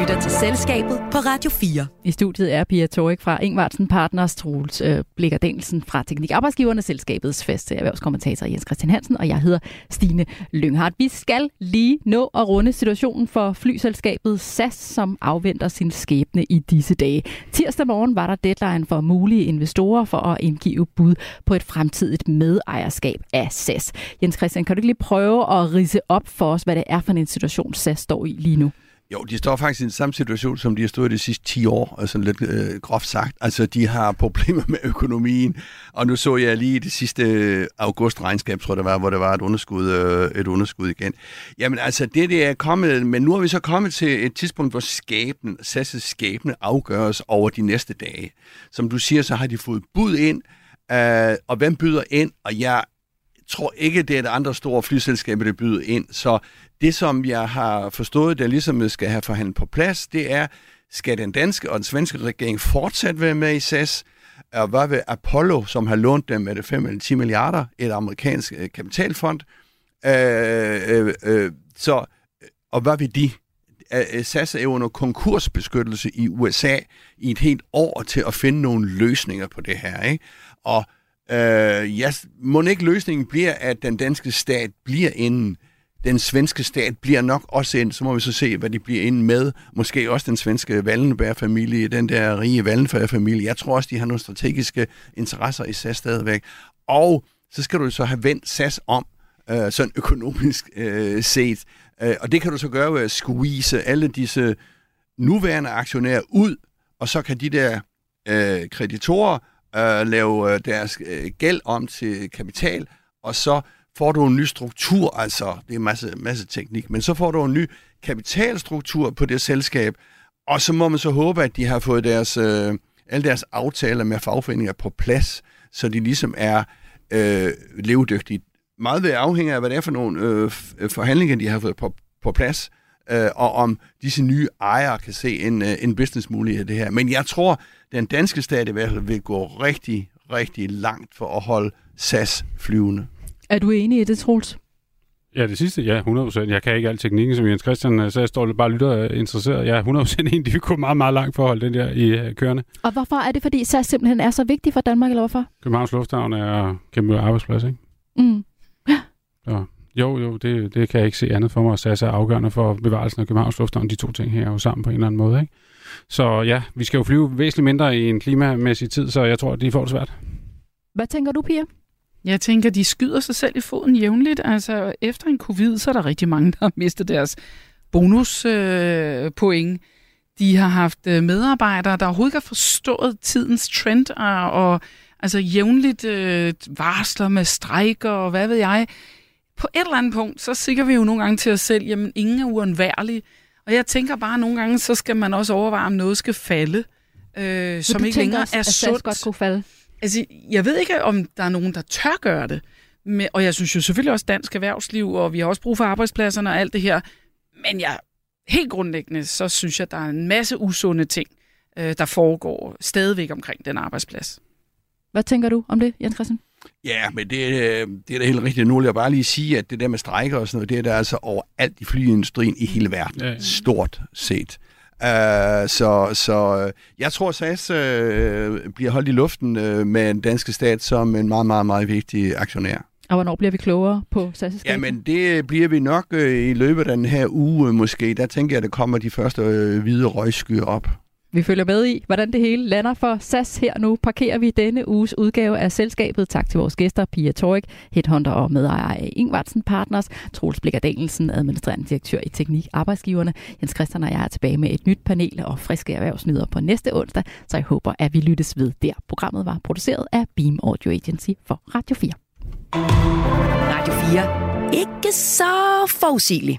Lytter til Selskabet på Radio 4. I studiet er Pia Torik fra Ingvartsen Partners, Troels øh, Blikker Danielsen fra Teknik Arbejdsgiverne, Selskabets faste erhvervskommentator Jens Christian Hansen, og jeg hedder Stine Lynghardt. Vi skal lige nå at runde situationen for flyselskabet SAS, som afventer sin skæbne i disse dage. Tirsdag morgen var der deadline for mulige investorer for at indgive bud på et fremtidigt medejerskab af SAS. Jens Christian, kan du ikke lige prøve at rise op for os, hvad det er for en situation, SAS står i lige nu? Jo, de står faktisk i den samme situation, som de har stået i de sidste 10 år, altså lidt øh, groft sagt. Altså, de har problemer med økonomien, og nu så jeg lige det sidste øh, august-regnskab, tror jeg det var, hvor der var et underskud, øh, et underskud igen. Jamen altså, det, det er kommet, men nu har vi så kommet til et tidspunkt, hvor skæbnen, SAS' skæbne afgøres over de næste dage. Som du siger, så har de fået bud ind, øh, og hvem byder ind? Og jeg tror ikke, det er et andre store flyselskaber, der byder ind. Så det, som jeg har forstået, der ligesom skal have forhandlet på plads, det er, skal den danske og den svenske regering fortsat være med i SAS? Og hvad vil Apollo, som har lånt dem med det 5 eller 10 milliarder, et amerikansk øh, kapitalfond? Øh, øh, øh, så, øh, og hvad vil de? Øh, SAS er jo under konkursbeskyttelse i USA i et helt år til at finde nogle løsninger på det her. Ikke? Og øh, ja, må ikke løsningen bliver, at den danske stat bliver inden den svenske stat bliver nok også ind, så må vi så se, hvad de bliver ind med. Måske også den svenske Wallenberg-familie, den der rige Wallenberg-familie. Jeg tror også, de har nogle strategiske interesser i SAS stadigvæk. Og så skal du så have vendt SAS om, øh, sådan økonomisk øh, set. Øh, og det kan du så gøre ved at squeeze alle disse nuværende aktionærer ud, og så kan de der øh, kreditorer øh, lave øh, deres øh, gæld om til kapital, og så får du en ny struktur, altså det er masse, masse teknik, men så får du en ny kapitalstruktur på det selskab, og så må man så håbe, at de har fået deres, øh, alle deres aftaler med fagforeninger på plads, så de ligesom er øh, levedygtige. Meget ved afhænger af, hvad det er for nogle øh, forhandlinger, de har fået på, på plads, øh, og om disse nye ejere kan se en, øh, en businessmulighed i det her. Men jeg tror, den danske stat i hvert fald vil gå rigtig, rigtig langt for at holde SAS flyvende. Er du enig i det, Troels? Ja, det sidste, ja, 100%. Jeg kan ikke al teknikken, som Jens Christian øh, så jeg står bare og lytter øh, interesseret. Jeg er 100% enig, de vil gå meget, meget langt for at holde den der i uh, kørende. Og hvorfor er det, fordi SAS simpelthen er så vigtig for Danmark, eller hvorfor? Københavns Lufthavn er kæmpe arbejdsplads, ikke? Mm. Ja. Så, jo, jo, det, det kan jeg ikke se andet for mig. SAS er afgørende for bevarelsen af Københavns Lufthavn. De to ting hænger jo sammen på en eller anden måde, ikke? Så ja, vi skal jo flyve væsentligt mindre i en klimamæssig tid, så jeg tror, de får det svært. Hvad tænker du, Pia? Jeg tænker, de skyder sig selv i foden jævnligt. Altså, efter en covid, så er der rigtig mange, der har mistet deres bonuspoint. Øh, de har haft øh, medarbejdere, der overhovedet ikke har forstået tidens trend, og, og altså jævnligt øh, varsler med strejker og hvad ved jeg. På et eller andet punkt, så sikrer vi jo nogle gange til os selv, jamen ingen er uundværlig. Og jeg tænker bare, at nogle gange, så skal man også overveje, om noget skal falde, øh, som ikke længere også, er sundt. godt kunne falde? Altså, jeg ved ikke, om der er nogen, der tør gøre det. Men, og jeg synes jo selvfølgelig også dansk erhvervsliv, og vi har også brug for arbejdspladserne og alt det her. Men jeg, helt grundlæggende, så synes jeg, der er en masse usunde ting, øh, der foregår stadigvæk omkring den arbejdsplads. Hvad tænker du om det, Jens Christian? Ja, men det, øh, det er da helt rigtigt. Nu vil jeg bare lige sige, at det der med strækker og sådan noget, det er der altså overalt i flyindustrien i hele verden. Ja. Stort set. Uh, så, så øh, jeg tror, SAS uh, bliver holdt i luften uh, med den danske stat som en meget, meget, meget vigtig aktionær. Og hvornår bliver vi klogere på SAS' Jamen, det bliver vi nok uh, i løbet af den her uge måske. Der tænker jeg, at der kommer de første uh, hvide røgskyer op. Vi følger med i, hvordan det hele lander for SAS her nu. Parkerer vi denne uges udgave af selskabet. Tak til vores gæster, Pia Torik, headhunter og medejer af Ingvartsen Partners, Troels Blikker Danielsen, administrerende direktør i Teknik Arbejdsgiverne. Jens Christian og jeg er tilbage med et nyt panel og friske erhvervsnyder på næste onsdag, så jeg håber, at vi lyttes ved der. Programmet var produceret af Beam Audio Agency for Radio 4. Radio 4. Ikke så forudsigeligt.